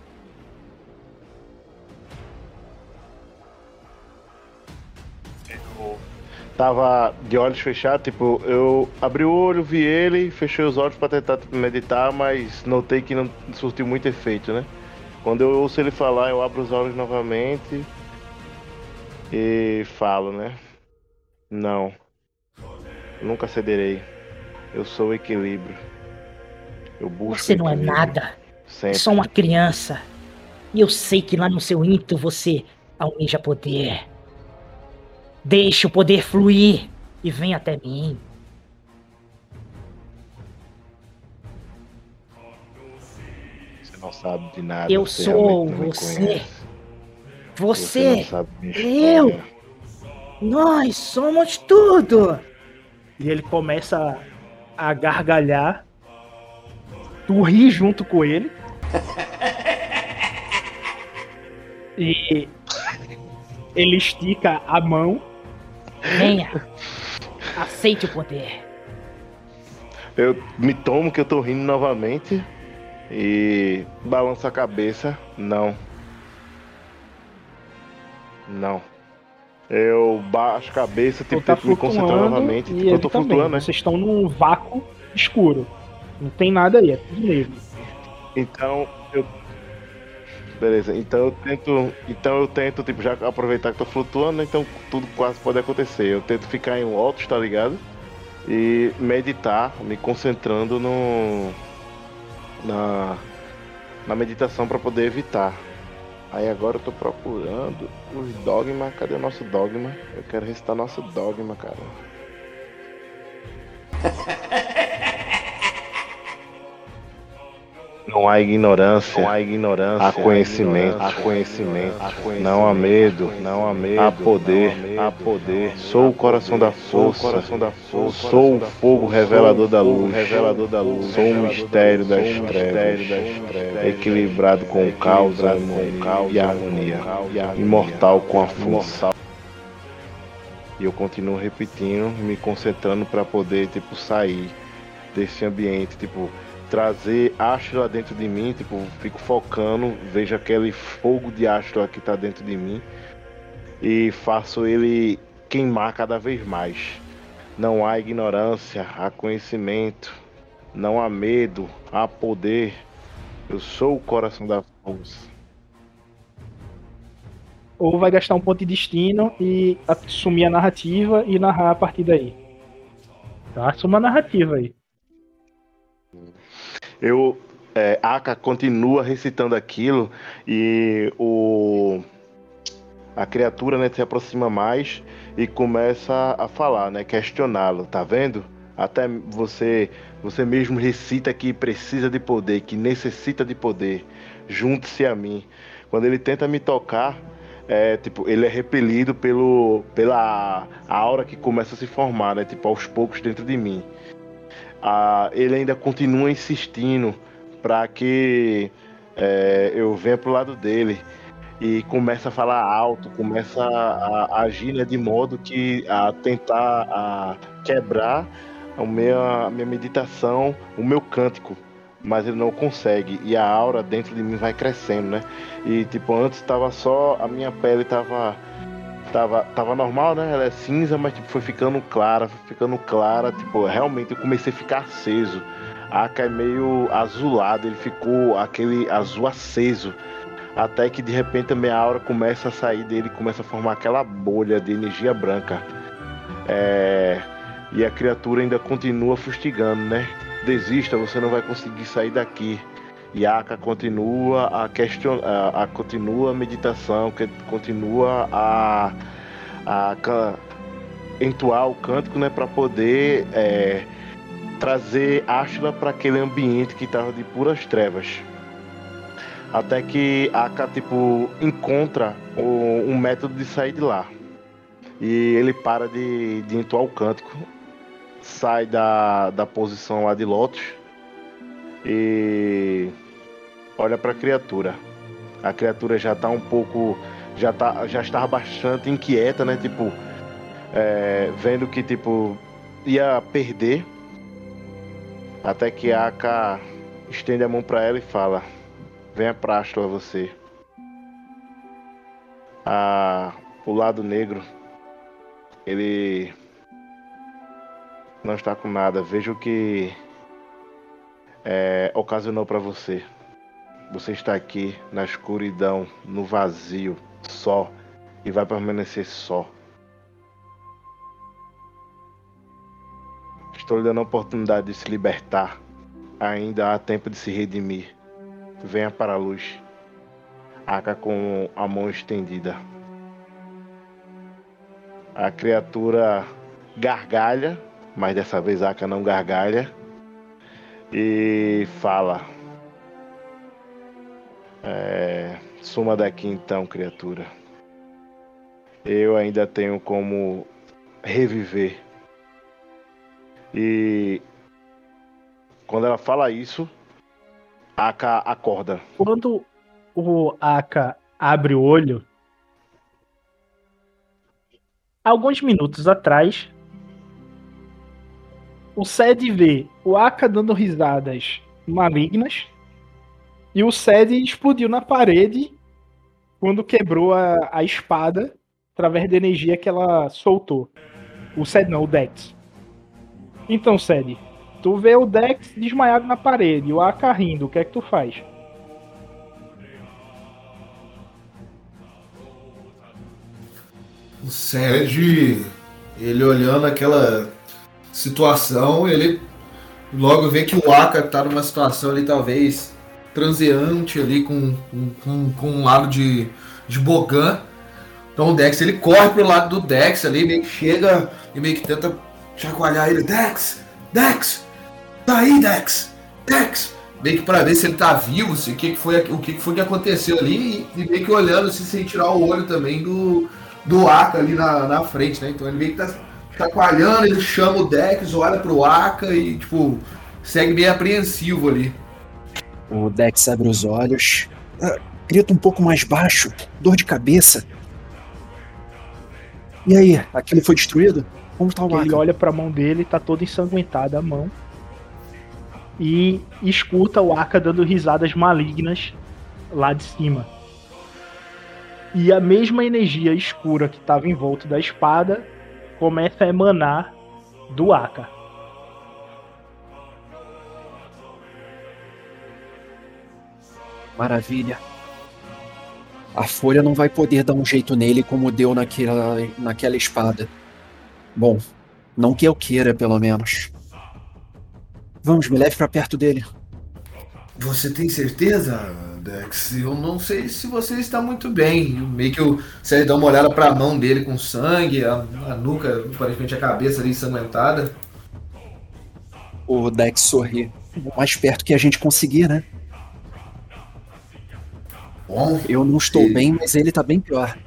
Tava de olhos fechados, tipo, eu abri o olho, vi ele, fechei os olhos para tentar tipo, meditar, mas notei que não surtiu muito efeito, né? Quando eu ouço ele falar, eu abro os olhos novamente e falo, né? Não. Nunca cederei. Eu sou o equilíbrio. Eu busco Você não é nada. Sempre. É só uma criança. E eu sei que lá no seu ímpeto você almeja poder. Deixe o poder fluir e vem até mim. não sabe de nada. Eu você sou você. Você. você eu. Nós somos tudo. E ele começa a gargalhar. Tu ri junto com ele. e ele estica a mão. Venha. Aceite o poder. Eu me tomo que eu tô rindo novamente. E balança a cabeça. Não. Não. Eu baixo a cabeça, tipo, tá tento me concentrar novamente. Tipo, eu tô também. flutuando, né? Vocês estão num vácuo escuro. Não tem nada aí, é tudo mesmo. Então. Beleza, então eu tento. Então eu tento, tipo, já aproveitar que tô flutuando, então tudo quase pode acontecer. Eu tento ficar em um alto, tá ligado? E meditar, me concentrando no na, na meditação para poder evitar. Aí agora eu tô procurando os dogma. Cadê o nosso dogma? Eu quero recitar nosso dogma, cara. Não há ignorância, não há ignorância, há conhecimento, há conhecimento, não há medo, não há medo, há poder, há poder. Sou o coração da força, coração da força. Sou o fogo revelador da luz, revelador da luz. Sou o mistério das trevas, equilibrado com causa, e harmonia, imortal com a força. E eu continuo repetindo, me concentrando para poder tipo sair desse ambiente, tipo trazer Ashla dentro de mim, tipo, fico focando, vejo aquele fogo de Ashla que tá dentro de mim e faço ele queimar cada vez mais. Não há ignorância, há conhecimento, não há medo, há poder. Eu sou o coração da força. Ou vai gastar um ponto de destino e assumir a narrativa e narrar a partir daí. Tá? Assuma a narrativa aí. Eu é, Aka continua recitando aquilo e o a criatura né, se aproxima mais e começa a falar, né, questioná-lo, tá vendo? Até você você mesmo recita que precisa de poder, que necessita de poder. Junte-se a mim. Quando ele tenta me tocar, é, tipo, ele é repelido pelo, pela aura que começa a se formar, né? Tipo, aos poucos dentro de mim ele ainda continua insistindo para que é, eu venha pro lado dele. E começa a falar alto, começa a, a agir né, de modo que a tentar a quebrar a minha, a minha meditação, o meu cântico, mas ele não consegue. E a aura dentro de mim vai crescendo, né? E tipo antes estava só a minha pele estava tava, tava normal, né? Ela é cinza, mas tipo, foi ficando clara, foi ficando clara. Tipo, realmente eu comecei a ficar aceso. A Aka é meio azulado, ele ficou aquele azul aceso. Até que de repente a minha aura começa a sair dele, começa a formar aquela bolha de energia branca. É... E a criatura ainda continua fustigando, né? Desista, você não vai conseguir sair daqui. Yaka continua a questionar, a, a, continua a meditação, que continua a, a, a entoar o cântico, né, para poder é, trazer Ashla para aquele ambiente que estava de puras trevas. Até que Aka tipo encontra o, um método de sair de lá. E ele para de, de entoar o cântico, sai da, da posição lá de Lotus e olha para a criatura. A criatura já está um pouco, já tá, já estava bastante inquieta, né? Tipo, é, vendo que tipo ia perder, até que a Aka estende a mão para ela e fala: "Venha para Astro você." A, o lado negro, ele não está com nada. Vejo que é, ocasionou para você. Você está aqui na escuridão, no vazio, só e vai permanecer só. Estou lhe dando a oportunidade de se libertar. Ainda há tempo de se redimir. Venha para a luz. Aka com a mão estendida. A criatura gargalha, mas dessa vez Aka não gargalha e fala: é, Suma daqui então, criatura. Eu ainda tenho como reviver. E quando ela fala isso, Aka acorda. Quando o Aka abre o olho, alguns minutos atrás, o Sed vê o Aka dando risadas malignas e o Sed explodiu na parede quando quebrou a, a espada através da energia que ela soltou. O Sed não, o Dex. Então, Sed, tu vê o Dex desmaiado na parede, o Aka rindo, o que é que tu faz? O Sed, ele olhando aquela situação, ele logo vê que o Aka tá numa situação ali talvez transeante ali com, com, com um lado de, de Bogan. Então o Dex ele corre pro lado do Dex ali, meio que chega e meio que tenta chacoalhar ele. Dex! Dex! Tá aí, Dex! Dex! Meio que pra ver se ele tá vivo, se, o, que, que, foi, o que, que foi que aconteceu ali, e, e meio que olhando se sem tirar o olho também do, do Aka ali na, na frente, né? Então ele meio que tá chacoalhando, ele chama o Dex, olha pro Aka e, tipo, segue meio apreensivo ali. O Dex abre os olhos, uh, grita um pouco mais baixo, dor de cabeça. E aí, aquilo foi destruído? Como tá o Aka? Ele olha pra mão dele, tá toda ensanguentada a mão. E escuta o Aka dando risadas malignas lá de cima. E a mesma energia escura que estava em volta da espada começa a emanar do Aka. Maravilha. A folha não vai poder dar um jeito nele como deu naquela, naquela espada. Bom, não que eu queira, pelo menos. Vamos, me leve para perto dele. Você tem certeza, Dex? Eu não sei se você está muito bem. Meio que você dá uma olhada para a mão dele com sangue, a, a nuca, aparentemente a cabeça ali ensanguentada. O Dex sorri. O mais perto que a gente conseguir, né? Bom, eu não estou e... bem, mas ele está bem pior.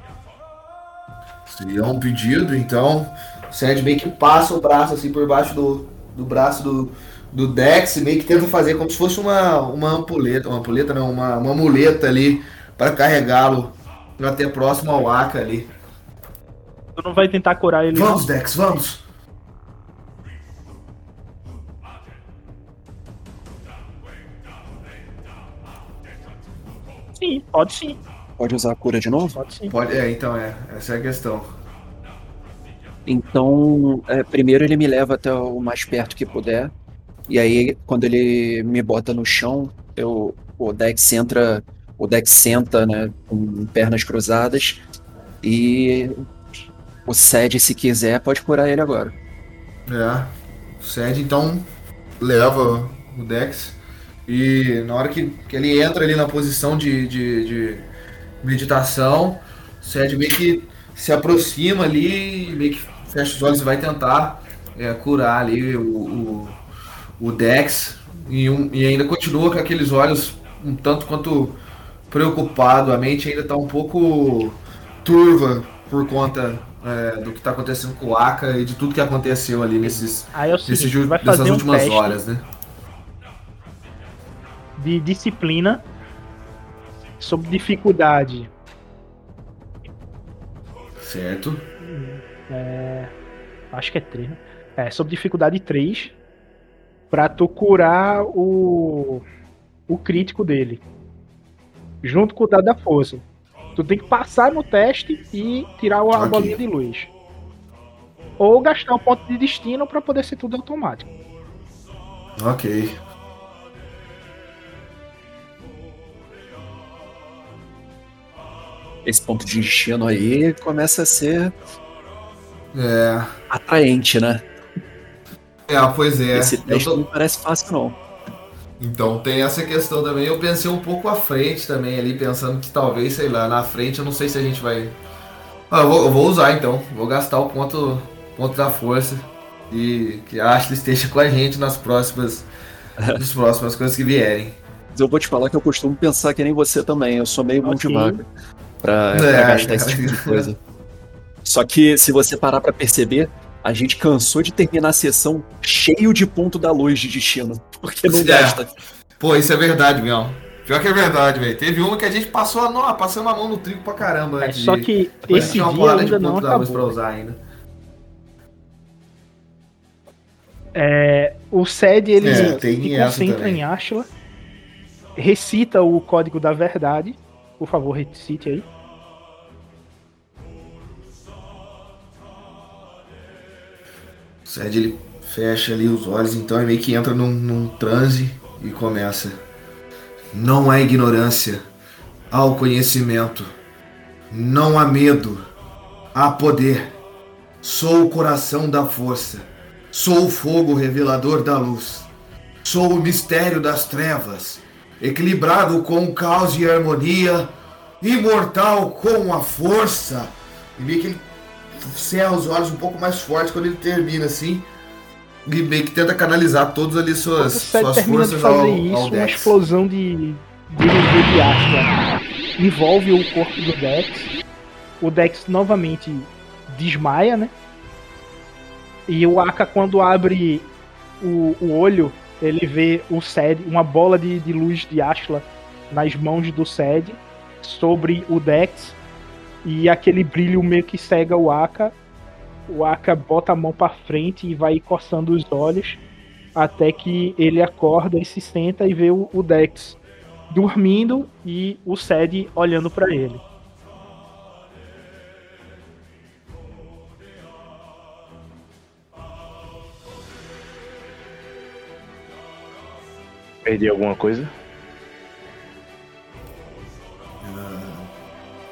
Se é um pedido, então. O Sérgio meio que passa o braço assim por baixo do, do braço do, do Dex, meio que tenta fazer como se fosse uma, uma ampuleta, uma ampuleta não, uma, uma muleta ali para carregá-lo até próximo ao Aka ali. Tu não vai tentar curar ele? Vamos, não? Dex, vamos! Sim, pode sim. Pode usar a cura de novo? Pode sim. Pode, é, então é. Essa é a questão. Então, é, primeiro ele me leva até o mais perto que puder. E aí, quando ele me bota no chão, eu, o Dex entra, o Dex senta, né, com pernas cruzadas. E o Sed, se quiser, pode curar ele agora. É. O Sed, então, leva o Dex. E na hora que, que ele entra ali na posição de, de, de meditação, o Sed meio que se aproxima ali, meio que fecha os olhos e vai tentar é, curar ali o, o o Dex e, um, e ainda continua com aqueles olhos um tanto quanto preocupado. A mente ainda está um pouco turva por conta é, do que está acontecendo com o Aka e de tudo que aconteceu ali nesses, Aí é nesses nessas um últimas horas, né? De disciplina sobre dificuldade. Certo. É, acho que é 3, né? É, sobre dificuldade 3 para tu curar o, o crítico dele. Junto com o dado da força. Tu tem que passar no teste e tirar a okay. bolinha de luz. Ou gastar um ponto de destino para poder ser tudo automático. Ok. Esse ponto de destino aí começa a ser é. atraente, né? É, pois é. Esse teste tô... não parece fácil, não. Então tem essa questão também. Eu pensei um pouco à frente também ali, pensando que talvez, sei lá, na frente eu não sei se a gente vai. Ah, eu, vou, eu vou usar então. Vou gastar o ponto, ponto da força. E que a Ashley esteja com a gente nas próximas. nas próximas coisas que vierem. Mas eu vou te falar que eu costumo pensar que nem você também. Eu sou meio okay. mão de pra, pra é, gastar esse tipo de coisa. Só que se você parar pra perceber, a gente cansou de terminar a sessão cheio de ponto da luz de destino. Porque não é. gasta. Pô, isso é verdade, meu. Pior que é verdade, velho. Teve uma que a gente passou a, não, passou a mão no trigo pra caramba. É, só que de... esse dia ainda não acabou. Pra usar ainda. É, o SED ele é, se concentra em Ashla, recita o código da verdade. Por favor, recite aí. Sed ele fecha ali os olhos, então é meio que entra num, num transe e começa. Não há ignorância, há o conhecimento. Não há medo, há poder. Sou o coração da força. Sou o fogo revelador da luz. Sou o mistério das trevas. equilibrado com caos e harmonia, imortal com a força. E meio que ele cerra os olhos um pouco mais forte quando ele termina assim. E meio que tenta canalizar todas ali suas, suas forças de fazer ao, isso, ao uma explosão de, de energia de ácido envolve o corpo do Dex. O Dex novamente desmaia, né? E o Aka, quando abre o, o olho, ele vê o Sed, uma bola de, de luz de Ashla nas mãos do Sed sobre o Dex e aquele brilho meio que cega o Aka. O Aka bota a mão para frente e vai coçando os olhos até que ele acorda e se senta e vê o, o Dex dormindo e o Sed olhando para ele. Perdi alguma coisa?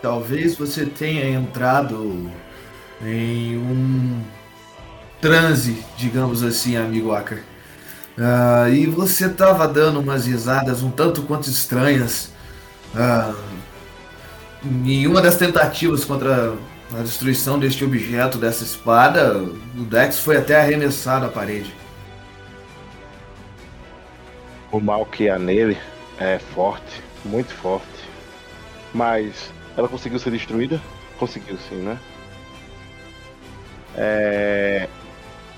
Talvez você tenha entrado em um transe, digamos assim, amigo Acker. Uh, e você estava dando umas risadas um tanto quanto estranhas. Uh, em uma das tentativas contra a destruição deste objeto, dessa espada, o Dex foi até arremessado à parede. O mal que há nele é forte, muito forte. Mas ela conseguiu ser destruída? Conseguiu sim, né? É...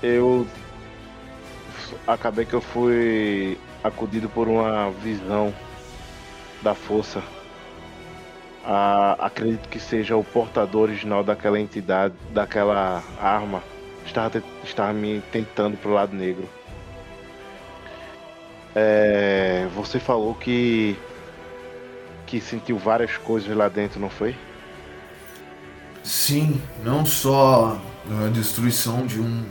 Eu acabei que eu fui acudido por uma visão da força. Ah, acredito que seja o portador original daquela entidade, daquela arma. Estava, estava me tentando pro lado negro. É, você falou que que sentiu várias coisas lá dentro, não foi? Sim, não só a destruição de um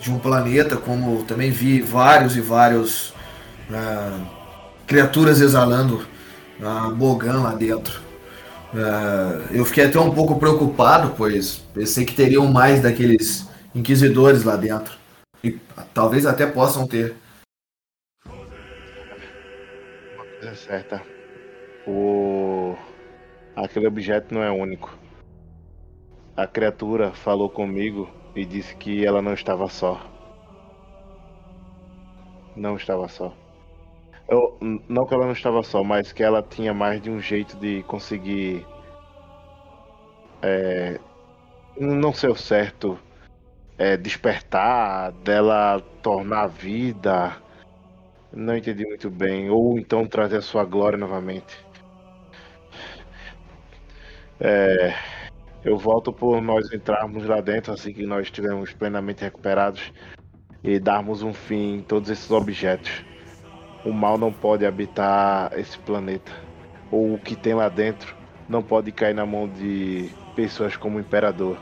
de um planeta, como também vi vários e vários uh, criaturas exalando a uh, Bogan lá dentro. Uh, eu fiquei até um pouco preocupado, pois pensei que teriam mais daqueles inquisidores lá dentro. E talvez até possam ter. coisa certa. O... Aquele objeto não é único. A criatura falou comigo e disse que ela não estava só. Não estava só. Eu, não que ela não estava só, mas que ela tinha mais de um jeito de conseguir. É, não sei o certo. É, despertar, dela tornar a vida não entendi muito bem. Ou então trazer a sua glória novamente. É, eu volto por nós entrarmos lá dentro assim que nós estivermos plenamente recuperados e darmos um fim em todos esses objetos. O mal não pode habitar esse planeta. Ou o que tem lá dentro não pode cair na mão de pessoas como o Imperador.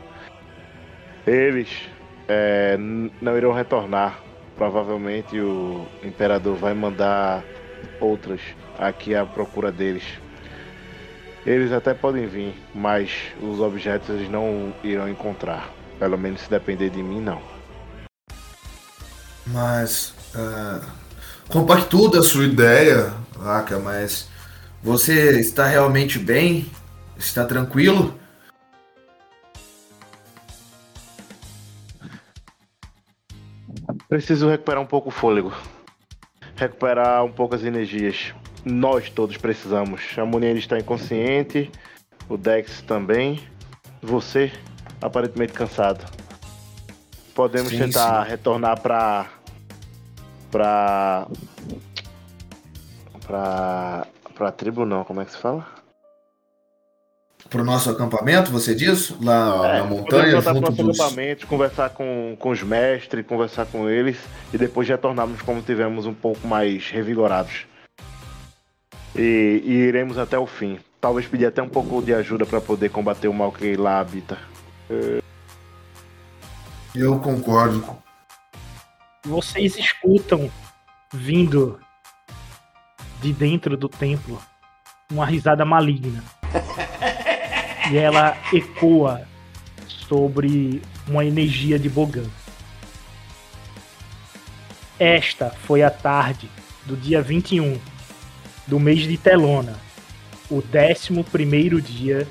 Eles é, não irão retornar provavelmente o imperador vai mandar outras aqui à procura deles. Eles até podem vir, mas os objetos eles não irão encontrar. Pelo menos se depender de mim, não. Mas. Uh, compactuo da sua ideia, Aka, mas. Você está realmente bem? Está tranquilo? Preciso recuperar um pouco o fôlego. Recuperar um pouco as energias. Nós todos precisamos. A Munier está inconsciente. O Dex também. Você, aparentemente cansado. Podemos sim, tentar sim. retornar para para para para tribo não, como é que se fala? pro nosso acampamento, você diz? Lá é, na montanha, junto pro dos... acampamento, conversar com, com os mestres, conversar com eles e depois retornarmos como tivemos um pouco mais revigorados. E, e iremos até o fim. Talvez pedir até um pouco de ajuda para poder combater o mal que lá habita. Eu concordo. Vocês escutam vindo de dentro do templo uma risada maligna. e ela ecoa sobre uma energia de Bogan. Esta foi a tarde do dia 21 do mês de Telona, o 11 primeiro dia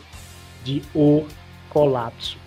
de O Colapso.